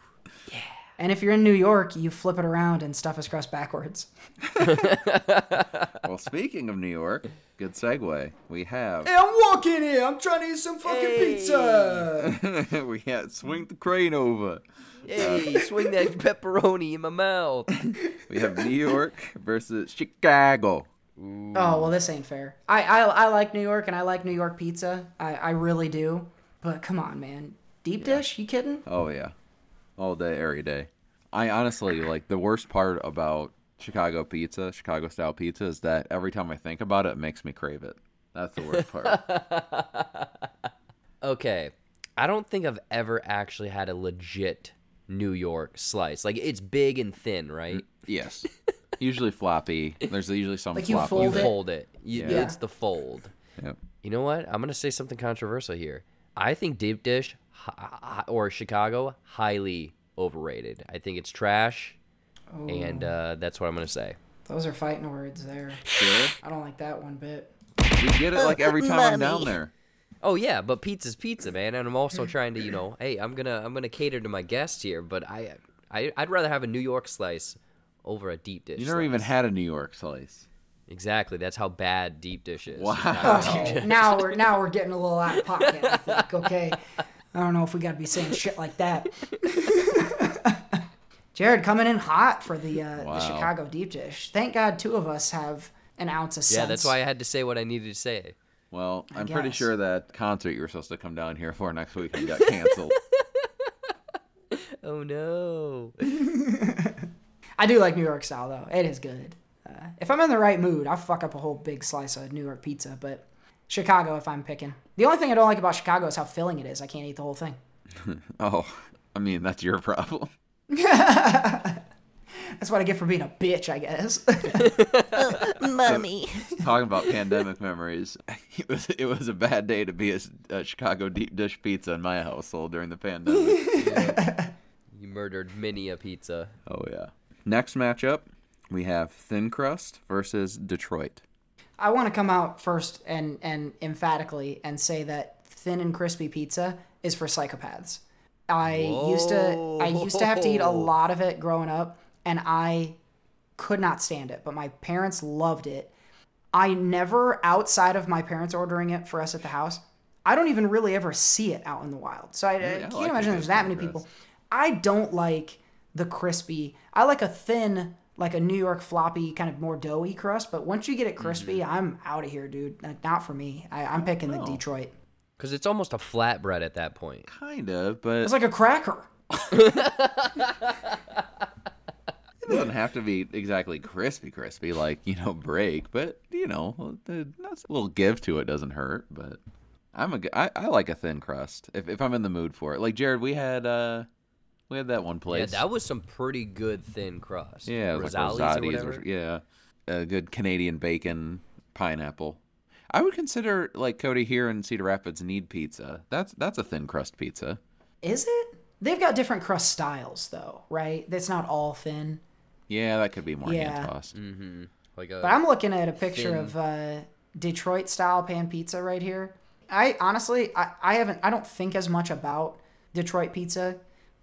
Yeah. And if you're in New York, you flip it around and stuff his crust backwards. Well, speaking of New York, good segue. We have Hey, I'm walking here. I'm trying to eat some fucking pizza. we had swing the crane over. Hey, uh, swing that pepperoni in my mouth. We have New York versus Chicago. Oh well, this ain't fair. I, I I like New York and I like New York pizza. I I really do. But come on, man. Deep dish? You kidding? Oh yeah, all day, every day. I honestly like the worst part about Chicago pizza, Chicago style pizza, is that every time I think about it, it makes me crave it. That's the worst part. Okay. I don't think I've ever actually had a legit New York slice. Like it's big and thin, right? yes, usually floppy. There's usually some Like you floppy. fold You Fold it? fold it. You, Yeah. It's the fold. Yep. You know what? I'm gonna say something controversial here. I think deep dish hi- hi- or Chicago highly overrated. I think it's trash, and uh, that's what I'm gonna say. Those are fighting words there. Sure. I don't like that one bit. We get it like every time I'm down there. Oh yeah, but pizza's pizza, man. And I'm also trying to, you know, hey, I'm gonna I'm gonna cater to my guests here, but I, I I'd rather have a New York slice over a deep dish. You never even had a New York slice. exactly. That's how bad deep dish is. Wow. Oh, now we're now we're getting a little out of pocket. I think. Okay, I don't know if we got to be saying shit like that. Jared coming in hot for the uh, Wow. the Chicago deep dish. Thank God two of us have an ounce of sense. Yeah, that's why I had to say what I needed to say. Well, I'm pretty sure that concert you were supposed to come down here for next weekend got canceled. Oh no. I do like New York style though. It is good. Uh, if I'm in the right mood, I'll fuck up a whole big slice of New York pizza. But Chicago, if I'm picking, the only thing I don't like about Chicago is how filling it is. I can't eat the whole thing. oh, I mean that's your problem. That's what I get for being a bitch, I guess. Mommy. Talking about pandemic memories, it was it was a bad day to be a, a Chicago deep dish pizza in my household during the pandemic. You murdered many a pizza. oh yeah. Next matchup, we have Thin Crust versus Detroit. I want to come out first and and emphatically and say that thin and crispy pizza is for psychopaths. I used to I used to have to eat a lot of it growing up and I could not stand it, but my parents loved it. I never outside of my parents ordering it for us at the house. I don't even really ever see it out in the wild. So I, uh, I I can't like imagine there's that many people. I don't like the crispy. I like a thin, like a New York floppy, kind of more doughy crust. But once you get it crispy, Mm-hmm. I'm out of here, dude. Like, Not for me. I, I'm picking the. Detroit. Because it's almost a flatbread at that point. Kinda, but It's like a cracker. it doesn't have to be exactly crispy, crispy like you know break. But you know, the, that's a little give to it doesn't hurt. But I'm a g- I, I like a thin crust if if I'm in the mood for it. Like Jared, we had uh we had that one place. Yeah, that was some pretty good thin crust. Yeah, it was Rosales like or Rosati's whatever. yeah, a good Canadian bacon pineapple. I would consider like Cody here in Cedar Rapids need pizza. That's that's a thin crust pizza. Is it? They've got different crust styles, though, right? That's not all thin. Yeah, that could be more Yeah. hand tossed. Like a, But I'm looking at a picture thin. of uh, Detroit style pan pizza right here. I honestly, I, I haven't, I don't think as much about Detroit pizza,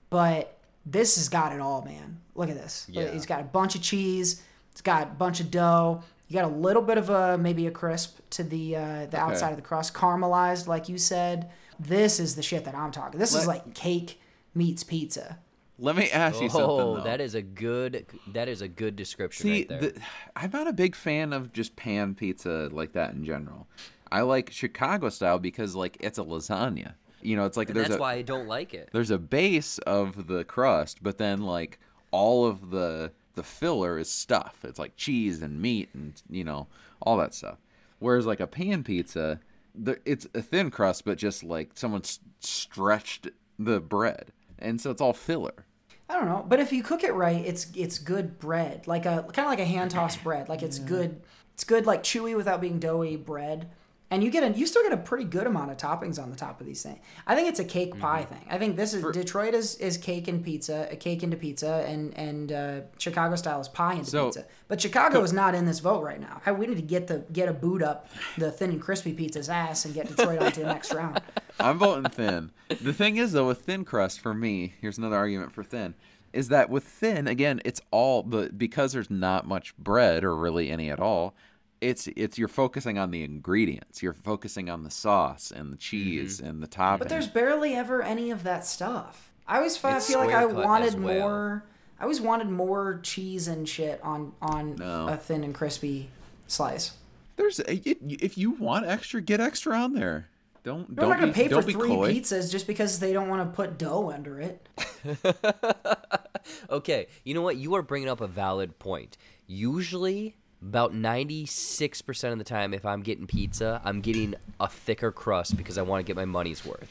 but this has got it all, man. Look at this. Look, Yeah. It's got a bunch of cheese. It's got a bunch of dough. You got a little bit of a maybe a crisp to the uh, the outside of the crust, caramelized, like you said. This is the shit that I'm talking. This is like cake meets pizza. Let me ask you something. oh, that is a good that is a good description See, right there. the, I'm not a big fan of just pan pizza like that in general. I like Chicago style because like it's a lasagna. You know, it's like and there's that's a why I don't like it. there's a base of the crust, but then like all of the the filler is stuff. It's like cheese and meat and you know all that stuff. Whereas like a pan pizza, the, it's a thin crust, but just like someone stretched the bread, and so it's all filler. I don't know, but if you cook it right, it's it's good bread, like a kind of like a hand tossed bread. Like it's good, it's good like chewy without being doughy bread. And you get a you still get a pretty good amount of toppings on the top of these things. I think it's a cake pie Mm-hmm. thing. I think this is Detroit is, is cake and pizza, a cake into pizza, and and uh, Chicago style is pie into So- pizza. But Chicago is not in this vote right now. I, we need to get the get a boot up the thin and crispy pizza's ass and get Detroit onto the next round. I'm voting thin. The thing is, though, with thin crust, for me, here's another argument for thin, is that with thin, again, it's all the because there's not much bread or really any at all. It's it's you're focusing on the ingredients. You're focusing on the sauce and the mm-hmm. cheese and the topping. But there's barely ever any of that stuff. I always fi- It's feel like I wanted well. more. I always wanted more cheese and shit on on No. a thin and crispy slice. There's it, if you want extra, get extra on there. Don't I'm don't not gonna be, pay for don't be three coy. pizzas just because they don't want to put dough under it. Okay, you know what? You are bringing up a valid point. Usually, about 96% of the time, if I'm getting pizza, I'm getting a thicker crust because I want to get my money's worth.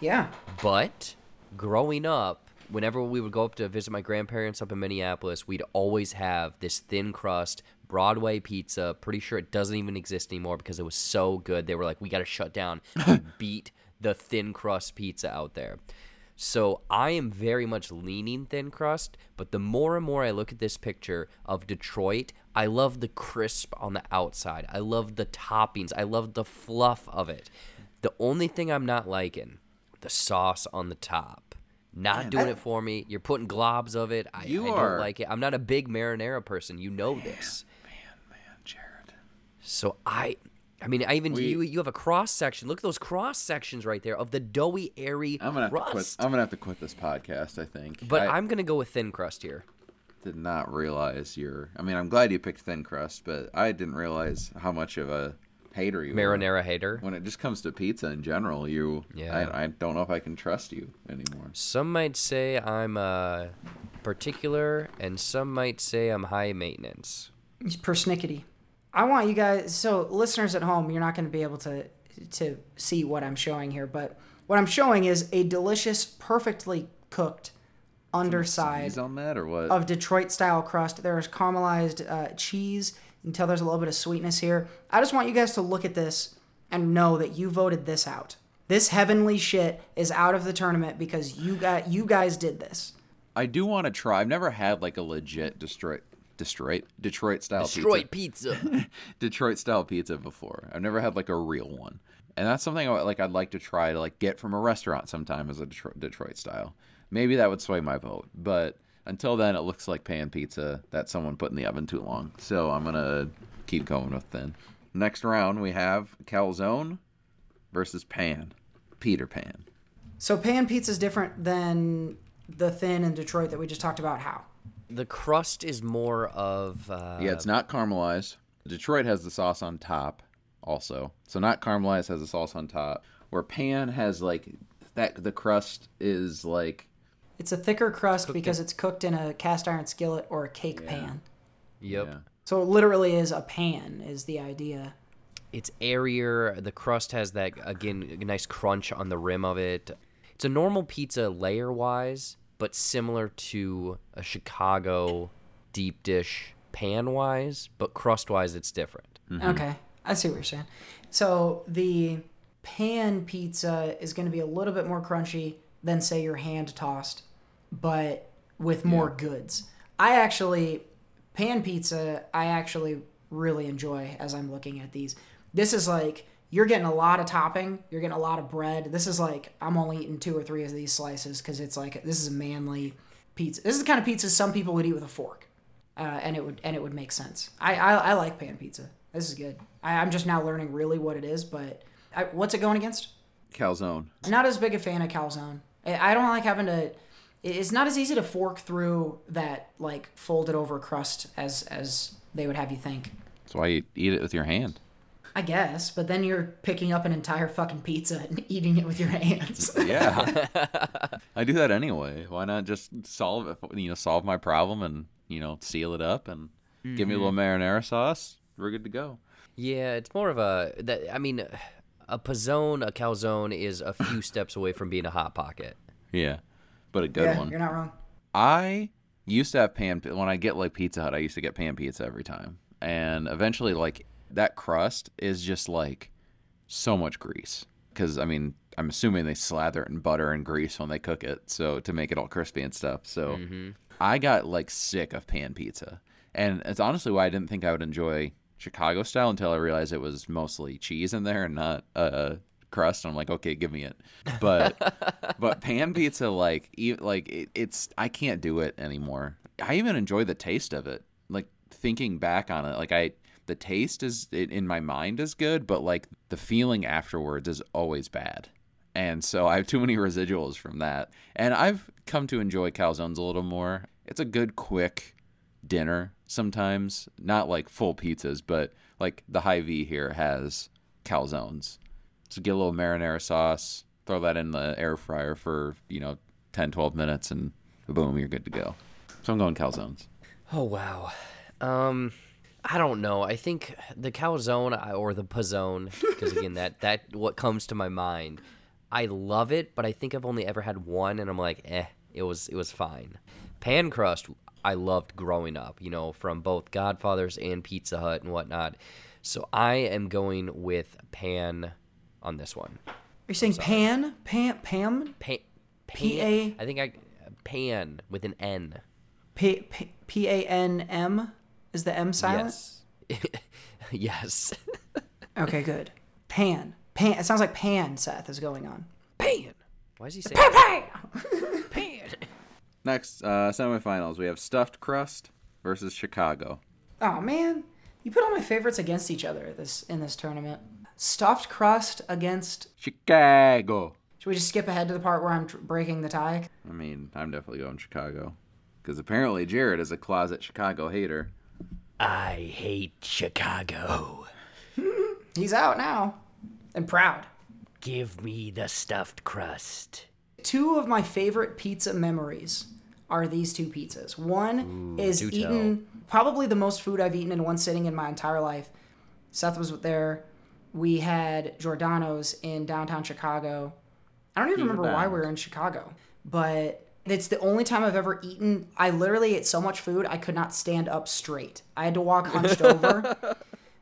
Yeah. But growing up, whenever we would go up to visit my grandparents up in Minneapolis, we'd always have this thin crust Broadway pizza. Pretty sure it doesn't even exist anymore because it was so good. They were like, we got to shut down and beat the thin crust pizza out there. So I am very much leaning thin crust, but the more and more I look at this picture of Detroit, I love the crisp on the outside. I love the toppings. I love the fluff of it. The only thing I'm not liking, the sauce on the top. Not doing it for me. You're putting globs of it. I, You I are- don't like it. I'm not a big marinara person. You know this. Man, man, Jared. So I, I mean, I even We- you you have a cross section. Look at those cross sections right there of the doughy, airy I'm gonna have to quit. crust. I'm gonna have to quit this podcast. I think. but I I'm gonna go with thin crust here. Did not realize your. I mean, I'm glad you picked thin crust, but I didn't realize how much of a hater you were. Marinara hater. When it just comes to pizza in general, you. Yeah. I, I don't know if I can trust you anymore. Some might say I'm uh, particular, and some might say I'm high maintenance. It's persnickety. I want you guys so listeners at home, you're not going to be able to to see what I'm showing here, but what I'm showing is a delicious, perfectly cooked underside on that or what? of Detroit style crust. There's caramelized uh, cheese. You can tell there's a little bit of sweetness here. I just want you guys to look at this and know that you voted this out. This heavenly shit is out of the tournament because you got you guys did this. I do want to try. I've never had like a legit Detroit, Detroit, Detroit style Detroit pizza. pizza. Detroit style pizza before. I've never had like a real one, and that's something I, like I'd like to try to like get from a restaurant sometime as a Detroit, Detroit style. Maybe that would sway my vote, but until then, it looks like pan pizza that someone put in the oven too long. So I'm gonna keep going with thin. Next round we have calzone versus pan, Peter Pan. So pan pizza is different than the thin in Detroit that we just talked about. How? the crust is more of uh, Yeah, it's not caramelized. Detroit has the sauce on top also. So not caramelized has the sauce on top. Where pan has like that the crust is like It's a thicker crust because it's cooked in a cast iron skillet or a cake pan. Yep. yeah. So it literally is a pan is the idea. It's airier. The crust has that again a nice crunch on the rim of it. It's a normal pizza layer wise, but similar to a Chicago deep dish pan wise, but crust wise it's different. Mm-hmm. Okay, I see what you're saying. So the pan pizza is going to be a little bit more crunchy than say your hand tossed, but with more goods. I actually pan pizza. I actually really enjoy as I'm looking at these. This is like you're getting a lot of topping. You're getting a lot of bread. This is like I'm only eating two or three of these slices because it's like this is a manly pizza. This is the kind of pizza some people would eat with a fork uh, and it would and it would make sense. I I, I like pan pizza. This is good. I, I'm just now learning really what it is, but I, what's it going against? calzone. I'm not as big a fan of calzone. I I don't like having to. It's not as easy to fork through that like folded over crust as as they would have you think. That's why you eat it with your hand. I guess, but then you're picking up an entire fucking pizza and eating it with your hands. Yeah. I do that anyway. Why not just solve it, you know, solve my problem and, you know, seal it up and give me a little mm-hmm. marinara sauce. We're good to go. Yeah, it's more of a that I mean a pizzone, a calzone is a few steps away from being a hot pocket. Yeah. But a good yeah, one. you're not wrong. I used to have pan when I get like Pizza Hut. I used to get pan pizza every time, and eventually, like that crust is just like so much grease because I mean I'm assuming they slather it in butter and grease when they cook it, so to make it all crispy and stuff. So I got like sick of pan pizza, and it's honestly why I didn't think I would enjoy Chicago style until I realized it was mostly cheese in there and not uh crust. I'm like, okay, give me it. But but pan pizza, like e- like it, it's I can't do it anymore. I even enjoy the taste of it. Like thinking back on it, like I the taste is it, in my mind is good, but like the feeling afterwards is always bad. And so I have too many residuals from that. And I've come to enjoy calzones a little more. It's a good quick dinner sometimes, not like full pizzas, but like the Hy-Vee here has calzones. So get a little marinara sauce, throw that in the air fryer for, you know, 10, 12 minutes, and boom, you're good to go. So I'm going calzones. Oh wow. Um, I don't know. I think the calzone or the pizzone, because again, that that what comes to my mind. I love it, but I think I've only ever had one, and I'm like, eh, it was it was fine. Pan crust, I loved growing up. You know, from both Godfathers and Pizza Hut and whatnot. So I am going with pan on this one. Are you saying pan? Pan? Pam? Pan. P-A- I think I pan with an N. P P P A N M? Is the M silent? Yes. yes. Okay, good. Pan. Pan. It sounds like pan, Seth, is going on. pan. Why is he saying Pan! pan? Next, uh, semifinals, we have stuffed crust versus Chicago. Oh man, you put all my favorites against each other this in this tournament. Stuffed crust against. Chicago. Should we just skip ahead to the part where I'm tr- breaking the tie? I mean, I'm definitely going Chicago. Because apparently Jared is a closet Chicago hater. I hate Chicago. He's out now, and proud. Give me the stuffed crust. Two of my favorite pizza memories are these two pizzas. One is do eaten probably the most food I've eaten in one sitting in my entire life. Seth was there. We had Giordano's in downtown Chicago. I don't even remember why we were in Chicago, but it's the only time I've ever eaten. I literally ate so much food I could not stand up straight. I had to walk hunched over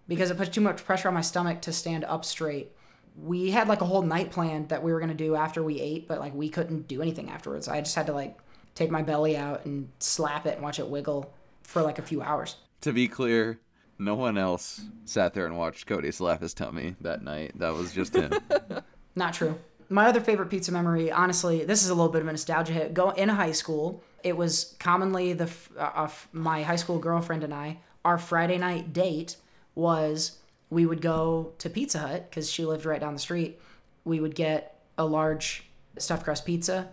because it put too much pressure on my stomach to stand up straight. We had like a whole night planned that we were gonna do after we ate, but like we couldn't do anything afterwards. I just had to like take my belly out and slap it and watch it wiggle for like a few hours. To be clear, no one else sat there and watched Cody slap his tummy that night. That was just him. Not true. My other favorite pizza memory, honestly, this is a little bit of a nostalgia hit. Go in high school, it was commonly the uh, uh, my high school girlfriend and I. Our Friday night date was we would go to Pizza Hut because she lived right down the street. We would get a large stuffed crust pizza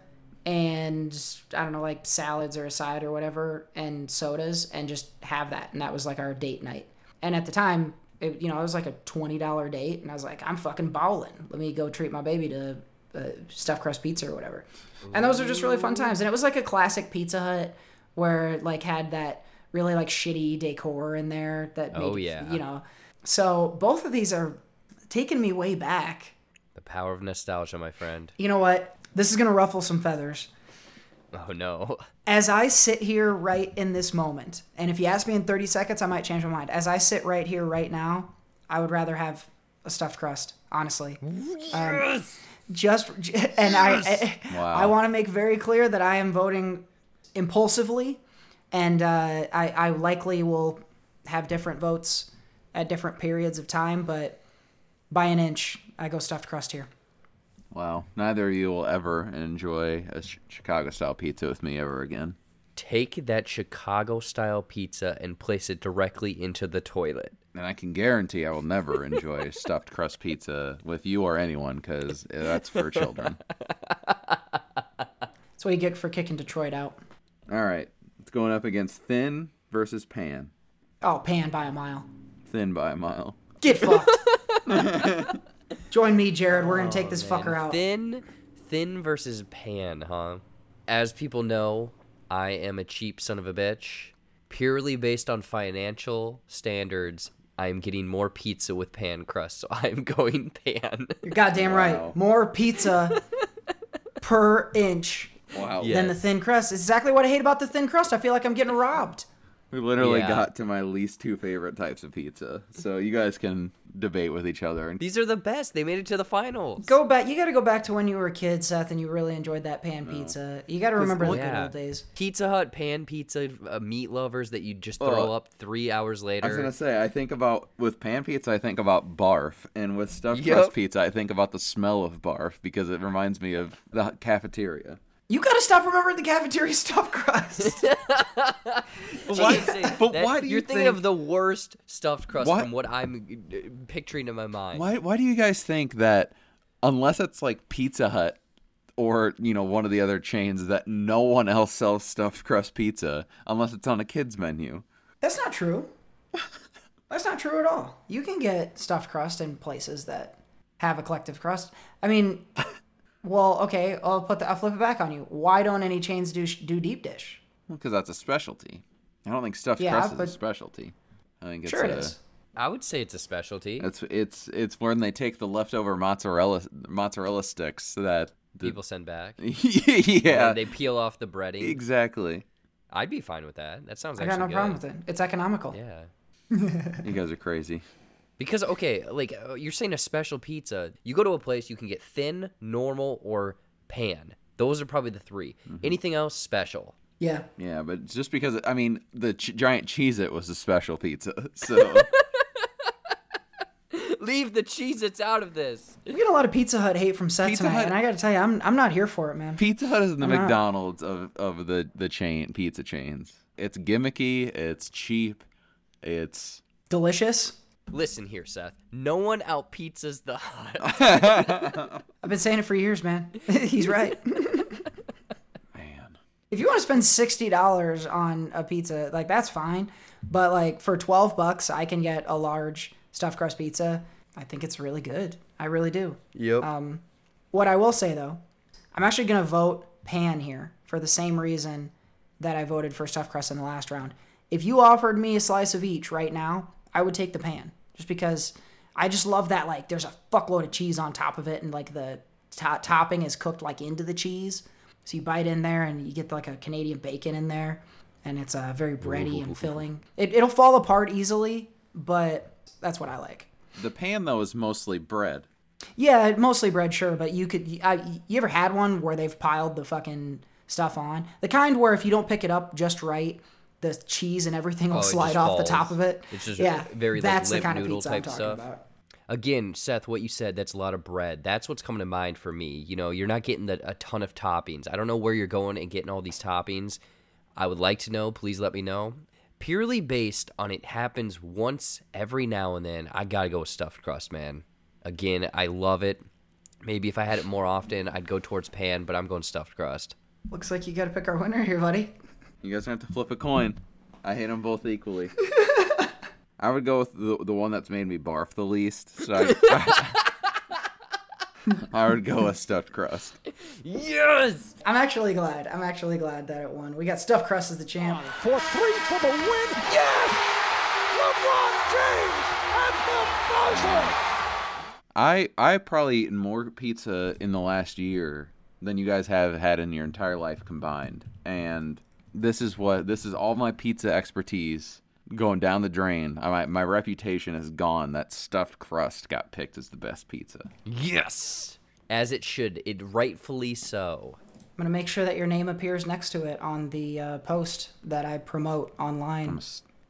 and I don't know, like salads or a side or whatever, and sodas, and just have that. And that was like our date night. And at the time, it, you know, it was like a twenty dollar date, and I was like, I'm fucking balling. Let me go treat my baby to uh, stuffed crust pizza or whatever. And those are just really fun times. And it was like a classic Pizza Hut where like had that really like shitty decor in there that made Oh, yeah. you know. So both of these are taking me way back. The power of nostalgia, my friend. You know what? This is gonna ruffle some feathers. Oh no. As I sit here right in this moment, and if you ask me in 30 seconds, I might change my mind. As I sit right here right now, I would rather have a stuffed crust, honestly. Um, just and I I, Wow. I want to make very clear that I am voting impulsively, and uh, I, I likely will have different votes at different periods of time, but by an inch, I go stuffed crust here. Wow. Neither of you will ever enjoy a Ch- Chicago style pizza with me ever again. Take that Chicago style pizza and place it directly into the toilet. And I can guarantee I will never enjoy stuffed crust pizza with you or anyone because that's for children. That's what you get for kicking Detroit out. All right. It's going up against thin versus pan. Oh, pan by a mile. Thin by a mile. Get fucked. Join me, Jared. We're gonna oh, take this fucker out. Thin, thin versus pan, huh? As people know, I am a cheap son of a bitch. Purely based on financial standards, I'm getting more pizza with pan crust, so I'm going pan. You're goddamn Wow. right. More pizza per inch Wow. Yeah. than the thin crust. It's exactly what I hate about the thin crust. I feel like I'm getting robbed. We literally Yeah. got to my least two favorite types of pizza. So you guys can debate with each other. And These are the best. They made it to the finals. Go back. You got to go back to when you were a kid, Seth, and you really enjoyed that pan pizza. You got to remember the good Yeah. old days. Pizza Hut pan pizza uh, meat lovers that you just throw Oh. up three hours later. I was gonna say, I think about with pan pizza, I think about barf, and with stuffed Yep. crust pizza, I think about the smell of barf because it reminds me of the cafeteria. You got to stop remembering the cafeteria stuffed crust. why- but that- why do you you're thinking think- of the worst stuffed crust Why- from what I'm uh, picturing in my mind? Why? Why do you guys think that unless it's like Pizza Hut or you know one of the other chains that no one else sells stuffed crust pizza unless it's on a kids menu? That's not true. That's not true at all. You can get stuffed crust in places that have a collective crust. I mean, well, okay, I'll put the, I'll flip it back on you. Why don't any chains do do deep dish? Because that's a specialty. I don't think stuffed Yeah, crust is a specialty. I think it's Sure, it a, is. I would say it's a specialty. It's it's it's when they take the leftover mozzarella mozzarella sticks that the, People send back. yeah And they peel off the breading. exactly. I'd be fine with that. That sounds like I actually got no good. problem with it. It's economical. Yeah. You guys are crazy. Because okay, like uh, you're saying a special pizza, you go to a place you can get thin, normal, or pan. Those are probably the 3 Mm-hmm. Anything else special? Yeah. Yeah, but just because I mean the ch- giant Cheez-It was a special pizza, so Leave the Cheez-Its out of this. We get a lot of Pizza Hut hate from Seth Pizza tonight, Hut- and I got to tell you, I'm I'm not here for it, man. Pizza Hut is the I'm not. McDonald's of of the the chain pizza chains. It's gimmicky, it's cheap, it's Delicious. Listen here, Seth. No one out pizzas the hut. I've been saying it for years, man. He's right. man. if you want to spend sixty dollars on a pizza, like that's fine. But like for twelve bucks, I can get a large stuffed crust pizza. I think it's really good. I really do. yep. Um, what I will say though, I'm actually gonna vote pan here for the same reason that I voted for stuffed crust in the last round. If you offered me a slice of each right now, I would take the pan just because I just love that like there's a fuckload of cheese on top of it and like the to- topping is cooked like into the cheese. So you bite in there and you get like a Canadian bacon in there and it's uh, very bready and filling. It, it'll fall apart easily, but that's what I like. The pan though is mostly bread. Yeah, mostly bread, sure, but you could. I, you ever had one where they've piled the fucking stuff on? The kind where if you don't pick it up just right, the cheese and everything will Oh, slide just off the top of it. It's just yeah, very, like, that's the kind of noodle pizza type I'm talking stuff. about. Again, Seth, what you said, that's a lot of bread. That's what's coming to mind for me. You know, you're not getting the, a ton of toppings. I don't know where you're going and getting all these toppings. I would like to know. Please let me know. Purely based on it happens once every now and then, I gotta go with stuffed crust, man. Again, I love it. Maybe if I had it more often, I'd go towards pan, but I'm going stuffed crust. Looks like you got to pick our winner here, buddy. You guys have to flip a coin. I hate them both equally. I would go with the, the one that's made me barf the least. So I, I would go with stuffed crust. Yes! I'm actually glad. I'm actually glad that it won. We got stuffed crust as the champ. For three for the win. Yes! LeBron James at the buzzer. I I probably eaten more pizza in the last year than you guys have had in your entire life combined. And this is what this is all my pizza expertise going down the drain. I, my my reputation is gone. That stuffed crust got picked as the best pizza. Yes! As it should. It rightfully so. I'm gonna make sure that your name appears next to it on the uh, post that I promote online.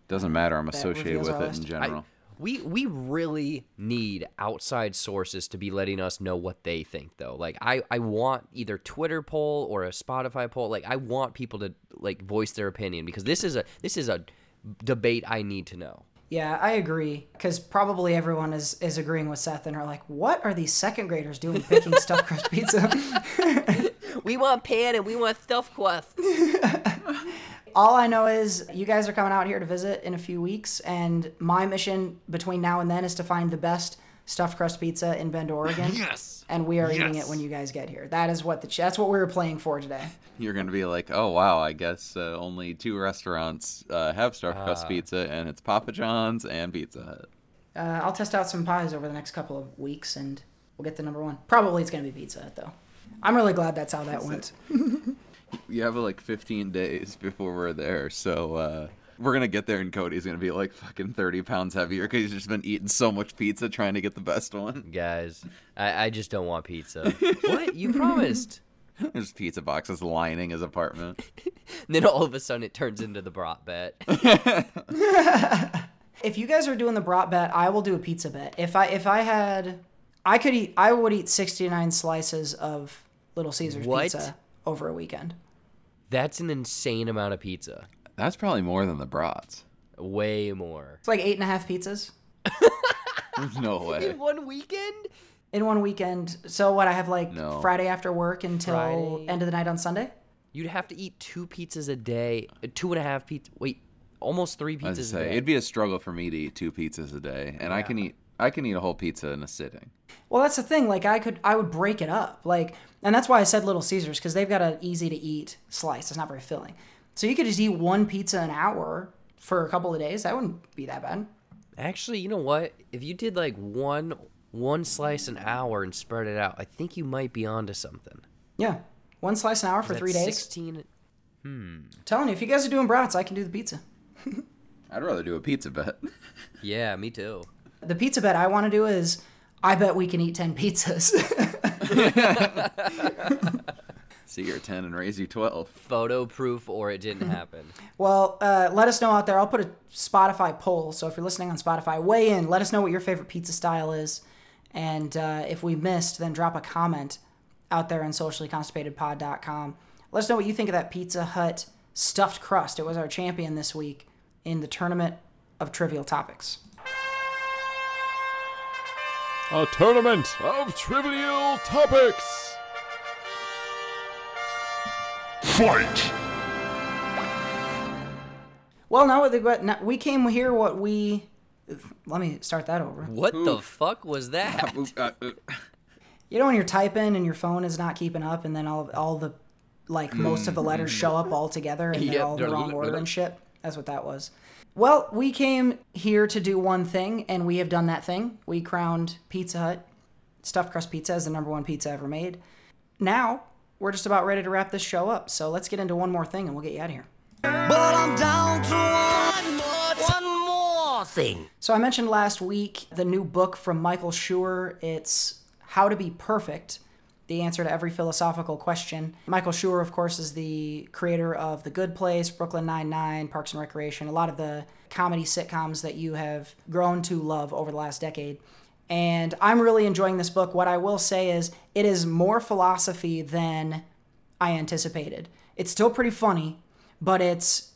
Doesn't matter. I'm associated with it list. in general. We we really need outside sources to be letting us know what they think though. Like I I want either Twitter poll or a Spotify poll. Like I want people to like voice their opinion because this is a this is a debate I need to know. Yeah, I agree. Because probably everyone is, is agreeing with Seth and are like, what are these second graders doing picking stuffed crust pizza? We want pan and we want stuffed crust. All I know is you guys are coming out here to visit in a few weeks, and my mission between now and then is to find the best stuffed crust pizza in Bend, Oregon. Yes. And we are eating it when you guys get here. That is what the that's what we were playing for today. You're gonna be like, oh wow, I guess uh, only two restaurants uh, have stuffed Ah. crust pizza, and it's Papa John's and Pizza Hut. Uh, I'll test out some pies over the next couple of weeks, and we'll get the number one. Probably it's gonna be Pizza Hut though. I'm really glad that's how that went. You have like 15 days before we're there, so uh, We're gonna get there, and Cody's gonna be like fucking thirty pounds heavier because he's just been eating so much pizza trying to get the best one. Guys, I, I just don't want pizza. what? You promised. There's pizza boxes lining his apartment. And then all of a sudden it turns into the brat bet. If you guys are doing the brat bet, I will do a pizza bet. If I if I had, I could eat. I would eat sixty nine slices of Little Caesars What? pizza over a weekend. That's an insane amount of pizza. That's probably more than the brats. Way more. It's like eight and a half pizzas There's no way. In one weekend? in one weekend. So what? I have like No. Friday after work until Friday. end of the night on Sunday. You'd have to eat two pizzas a day. uh, Two and a half pizza. Wait, almost three I was pizzas a say day. it'd be a struggle for me to eat two pizzas a day, and I can eat I can eat a whole pizza in a sitting. Well, that's the thing. Like I could, I would break it up. Like, and that's why I said Little Caesars because they've got an easy to eat slice. It's not very filling. So you could just eat one pizza an hour for a couple of days. That wouldn't be that bad. Actually, you know what? If you did like one one slice an hour and spread it out, I think you might be onto something. Yeah, one slice an hour for three days. Sixteen. Hmm. telling you, if you guys are doing brats, I can do the pizza. I'd rather do a pizza bet. Yeah, me too. The pizza bet I want to do is, I bet we can eat ten pizzas. See your ten and raise you twelve. Photo proof, or it didn't happen. well, uh, let us know out there. I'll put a Spotify poll. So if you're listening on Spotify, weigh in. Let us know what your favorite pizza style is, and uh, if we missed, then drop a comment out there on sociallyconstipatedpod.com. Let us know what you think of that Pizza Hut stuffed crust. It was our champion this week in the tournament of trivial topics. A tournament of trivial topics. Fight! Well, now we got- now we came here what we. Let me start that over. What the fuck was that? Uh, You know when you're typing and your phone is not keeping up, and then all all the like most of the letters show up all together and they're Yep. all the wrong order and shit. That's what that was. Well, we came here to do one thing, and we have done that thing. We crowned Pizza Hut stuffed crust pizza as the number one pizza ever made. Now we're just about ready to wrap this show up, so let's get into one more thing, and we'll get you out of here. But I'm down to one more, one more thing. So I mentioned last week the new book from Michael Schur. It's How to Be Perfect, the answer to every philosophical question. Michael Schur, of course, is the creator of The Good Place, Brooklyn Nine-Nine, Parks and Recreation, a lot of the comedy sitcoms that you have grown to love over the last decade. And I'm really enjoying this book. What I will say is it is more philosophy than I anticipated. It's still pretty funny, but it's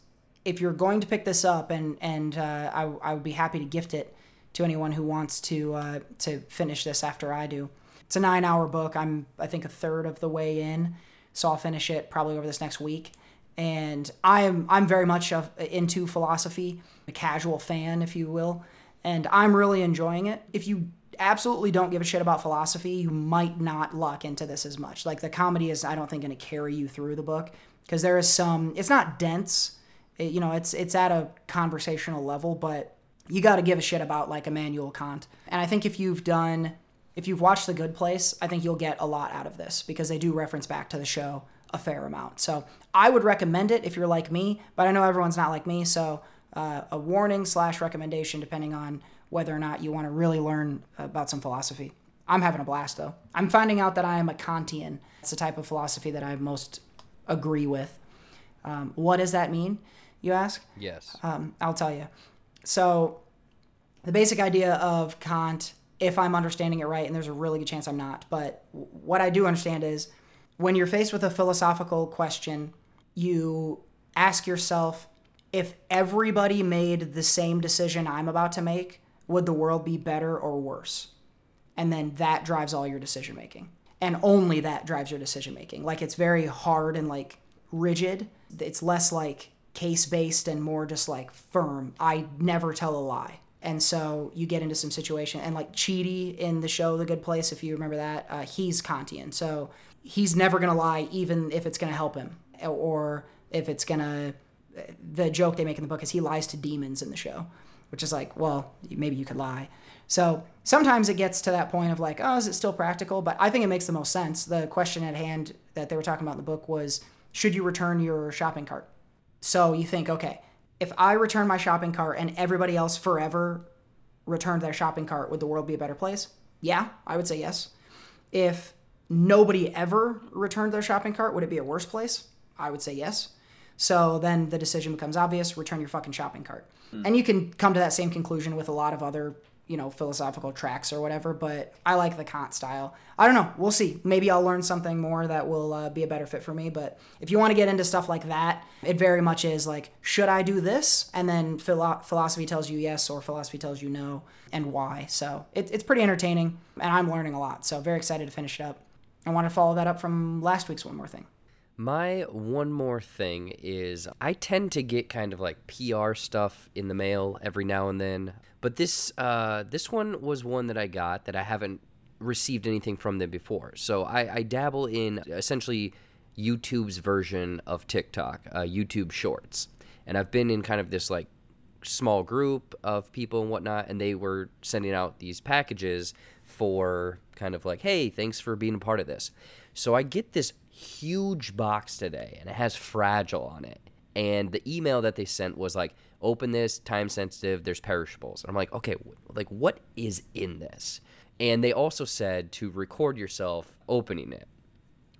if you're going to pick this up, and and uh, I I would be happy to gift it to anyone who wants to uh, to finish this after I do. It's a nine hour book. I'm I think a third of the way in, so I'll finish it probably over this next week. And I'm I'm very much of, into philosophy, a casual fan, if you will, and I'm really enjoying it. If you absolutely don't give a shit about philosophy, you might not lock into this as much. Like the comedy is, I don't think, going to carry you through the book because there is some. It's not dense, it- you know. It's it's at a conversational level, but you got to give a shit about like Immanuel Kant. And I think if you've done, if you've watched The Good Place, I think you'll get a lot out of this because they do reference back to the show a fair amount. So I would recommend it if you're like me, but I know everyone's not like me, so uh, a warning slash recommendation depending on whether or not you want to really learn about some philosophy. I'm having a blast though. I'm finding out that I am a Kantian. It's the type of philosophy that I most agree with. Um, what does that mean, you ask? Yes. Um, I'll tell you. So, the basic idea of Kant, if I'm understanding it right, and there's a really good chance I'm not, but what I do understand is when you're faced with a philosophical question, you ask yourself if everybody made the same decision I'm about to make, would the world be better or worse? and then that drives all your decision making. And only that drives your decision making. Like it's very hard and like rigid. It's less like case based and more just like firm. I never tell a lie and so you get into some situation and like Chidi in the show the good place if you remember that uh, he's kantian so he's never gonna lie even if it's gonna help him or if it's gonna the joke they make in the book is he lies to demons in the show which is like, well, maybe you could lie. So sometimes it gets to that point of like, oh, is it still practical? But I think it makes the most sense. The question at hand that they were talking about in the book was, should you return your shopping cart? So you think, okay, if I return my shopping cart and everybody else forever returned their shopping cart, would the world be a better place? Yeah, I would say yes. If nobody ever returned their shopping cart, would it be a worse place? I would say yes. So then the decision becomes obvious return your fucking shopping cart. Hmm. And you can come to that same conclusion with a lot of other, you know, philosophical tracks or whatever, but I like the Kant style. I don't know. We'll see. Maybe I'll learn something more that will uh, be a better fit for me. But if you want to get into stuff like that, it very much is like, should I do this? And then philo- philosophy tells you yes or philosophy tells you no and why. So it, it's pretty entertaining and I'm learning a lot. So very excited to finish it up. I want to follow that up from last week's One More Thing. My one more thing is I tend to get kind of like PR stuff in the mail every now and then, but this uh, this one was one that I got that I haven't received anything from them before. So I, I dabble in essentially YouTube's version of TikTok, uh, YouTube Shorts, and I've been in kind of this like small group of people and whatnot, and they were sending out these packages for kind of like, hey, thanks for being a part of this. So I get this huge box today, and it has fragile on it. And the email that they sent was like, open this, time sensitive, there's perishables. And I'm like, okay, like what is in this? And they also said to record yourself opening it.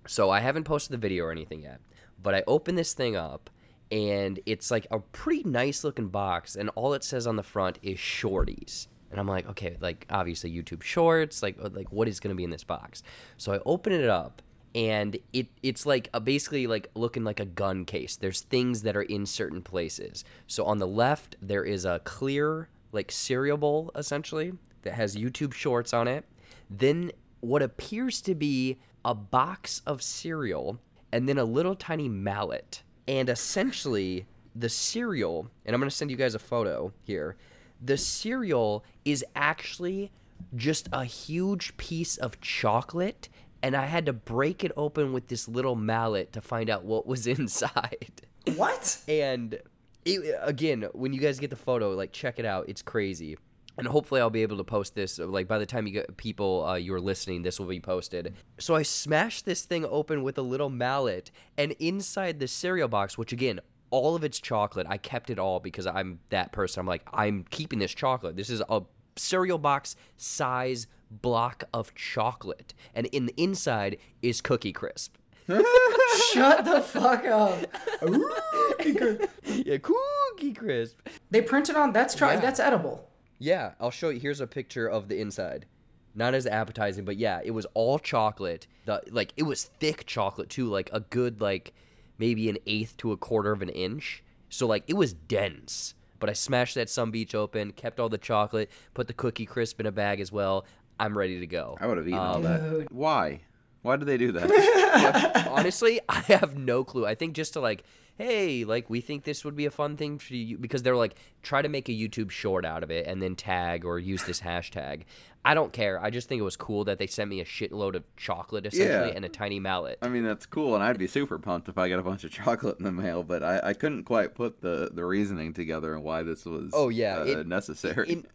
So I haven't posted the video or anything yet, but I open this thing up and it's like a pretty nice looking box and all it says on the front is shorties. And I'm like, okay, like obviously YouTube shorts, like like what is going to be in this box? So I open it up and it it's like a, basically like looking like a gun case. There's things that are in certain places. So on the left there is a clear like cereal bowl essentially that has YouTube shorts on it. Then what appears to be a box of cereal and then a little tiny mallet. And essentially the cereal, and I'm going to send you guys a photo here. The cereal is actually just a huge piece of chocolate and I had to break it open with this little mallet to find out what was inside. What? And it, again, when you guys get the photo, like check it out. It's crazy. And hopefully, I'll be able to post this. Like by the time you get people uh, you're listening, this will be posted. So I smashed this thing open with a little mallet, and inside the cereal box, which again, all of it's chocolate. I kept it all because I'm that person. I'm like, I'm keeping this chocolate. This is a cereal box size block of chocolate, and in the inside is Cookie Crisp. Shut the fuck up. yeah, Cookie Crisp. They printed on that's try Yeah. that's edible. Yeah, I'll show you. Here's a picture of the inside. Not as appetizing, but yeah, it was all chocolate. The like it was thick chocolate too, like a good like maybe an eighth to a quarter of an inch. So like it was dense. But I smashed that Sun Beach open, kept all the chocolate, put the cookie crisp in a bag as well. I'm ready to go. I would have eaten all Um, that. Why? Why did they do that? Honestly, I have no clue. I think just to like, hey, like we think this would be a fun thing for you because they're like try to make a YouTube short out of it and then tag or use this hashtag. I don't care. I just think it was cool that they sent me a shitload of chocolate essentially Yeah. and a tiny mallet. I mean, that's cool, and I'd be super pumped if I got a bunch of chocolate in the mail. But I, I couldn't quite put the, the reasoning together and why this was Oh, yeah, uh, it- necessary. in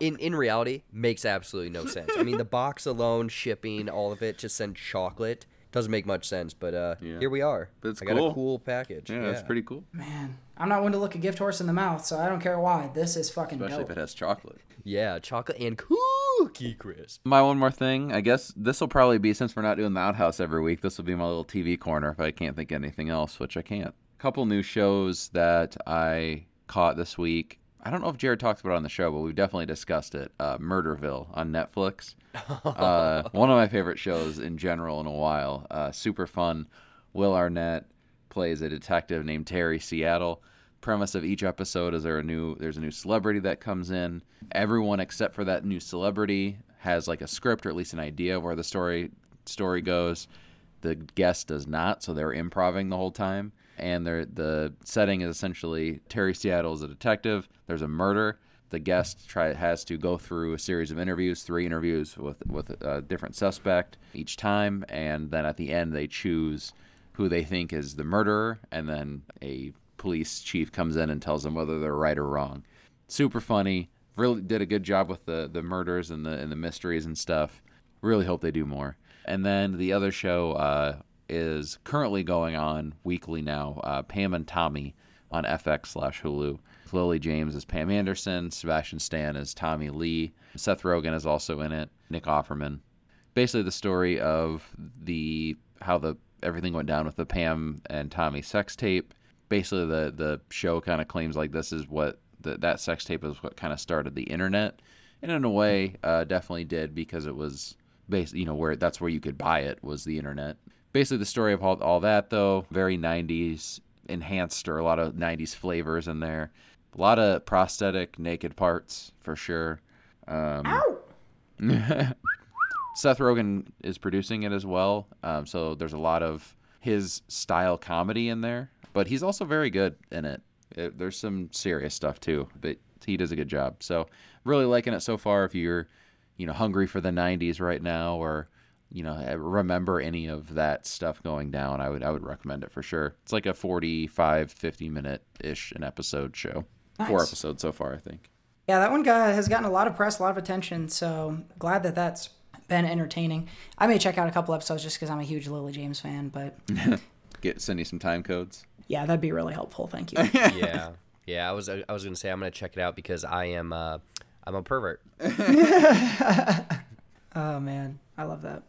in in reality makes absolutely no sense. I mean, the box alone, shipping, all of it, just send chocolate doesn't make much sense. But uh, Yeah. here we are. But it's I got cool. a cool package. yeah, that's pretty cool, Man, I'm not one to look a gift horse in the mouth, so I don't care why. This is fucking especially dope. if it has chocolate. Yeah, chocolate and cookie crisp. My one more thing, I guess this will probably be since we're not doing the outhouse every week. This will be my little TV corner if I can't think of anything else, which I can't. A Couple new shows that I caught this week. I don't know if Jared talks about it on the show, but we've definitely discussed it. Uh, Murderville on Netflix. uh, one of my favorite shows in general in a while. Uh, super fun. Will Arnett plays a detective named Terry Seville. Premise of each episode is there a new there's a new celebrity that comes in. Everyone except for that new celebrity has like a script or at least an idea of where the story story goes. The guest does not, so they're improvising the whole time. And the setting is essentially Terry Seville is a detective. There's a murder. The guest try has to go through a series of interviews, three interviews with with a different suspect each time, and then at the end they choose who they think is the murderer, and then a police chief comes in and tells them whether they're right or wrong. Super funny. Really did a good job with the the murders and the and the mysteries and stuff. Really hope they do more. And then the other show uh, is currently going on weekly now. Uh, Pam and Tommy on FX slash Hulu. Lily James is Pam Anderson. Sebastian Stan is Tommy Lee. Seth Rogen is also in it. Nick Offerman. Basically, the story of the how the everything went down with the Pam and Tommy sex tape. Basically, the the show kind of claims like this is what the, that sex tape is what kind of started the internet, and in a way, uh, definitely did because it was basically you know where that's where you could buy it was the internet. Basically, the story of all, all that though, very 90s enhanced or a lot of 90s flavors in there. A lot of prosthetic naked parts for sure. Um, Seth Rogen is producing it as well, um, so there's a lot of his style comedy in there, but he's also very good in it. it. There's some serious stuff too, but he does a good job. So really liking it so far. If you're, you know, hungry for the '90s right now, or you know, remember any of that stuff going down, I would I would recommend it for sure. It's like a 45, 50 minute ish an episode show. Four episodes so far, I think. Yeah, that one guy has gotten a lot of press, a lot of attention. So glad that that's been entertaining. I may check out a couple episodes just because I'm a huge Lily James fan. But Get send you some time codes. yeah, that'd be really helpful. Thank you. yeah, yeah. I was I was gonna say I'm gonna check it out because I am uh, I'm a pervert. oh man, I love that.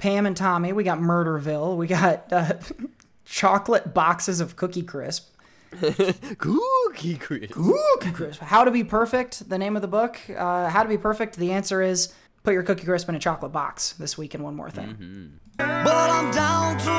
Pam and Tommy, we got Murderville. We got uh, chocolate boxes of Cookie Crisp. Cookie crisp. Cookie Crisp. How to Be Perfect, the name of the book. Uh, How to Be Perfect, the answer is put your Cookie Crisp in a chocolate box this week and one more thing. But I'm down to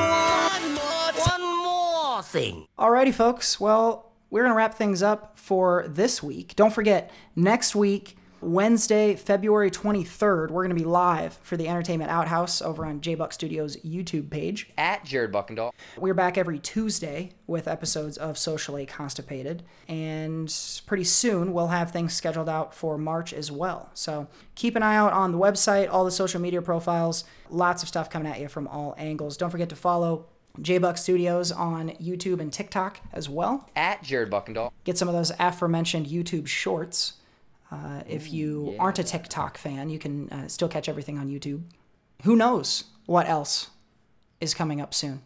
one more, one more thing. Alrighty, folks. Well, we're going to wrap things up for this week. Don't forget, next week, Wednesday, February 23rd, we're going to be live for the Entertainment Outhouse over on J Buck Studios YouTube page. At Jared Buckendahl. We're back every Tuesday with episodes of Socially Constipated. And pretty soon we'll have things scheduled out for March as well. So keep an eye out on the website, all the social media profiles. Lots of stuff coming at you from all angles. Don't forget to follow JBuck Studios on YouTube and TikTok as well. At Jared Buckendahl. Get some of those aforementioned YouTube shorts. Uh, if you aren't a TikTok fan, you can uh, still catch everything on YouTube. Who knows what else is coming up soon?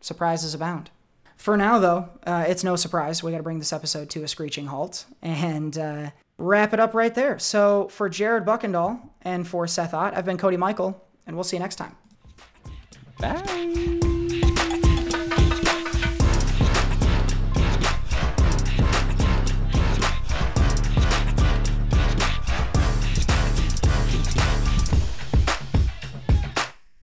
Surprises abound. For now, though, uh, it's no surprise. We got to bring this episode to a screeching halt and uh, wrap it up right there. So, for Jared Buckendahl and for Seth Ott, I've been Cody Michael, and we'll see you next time. Bye.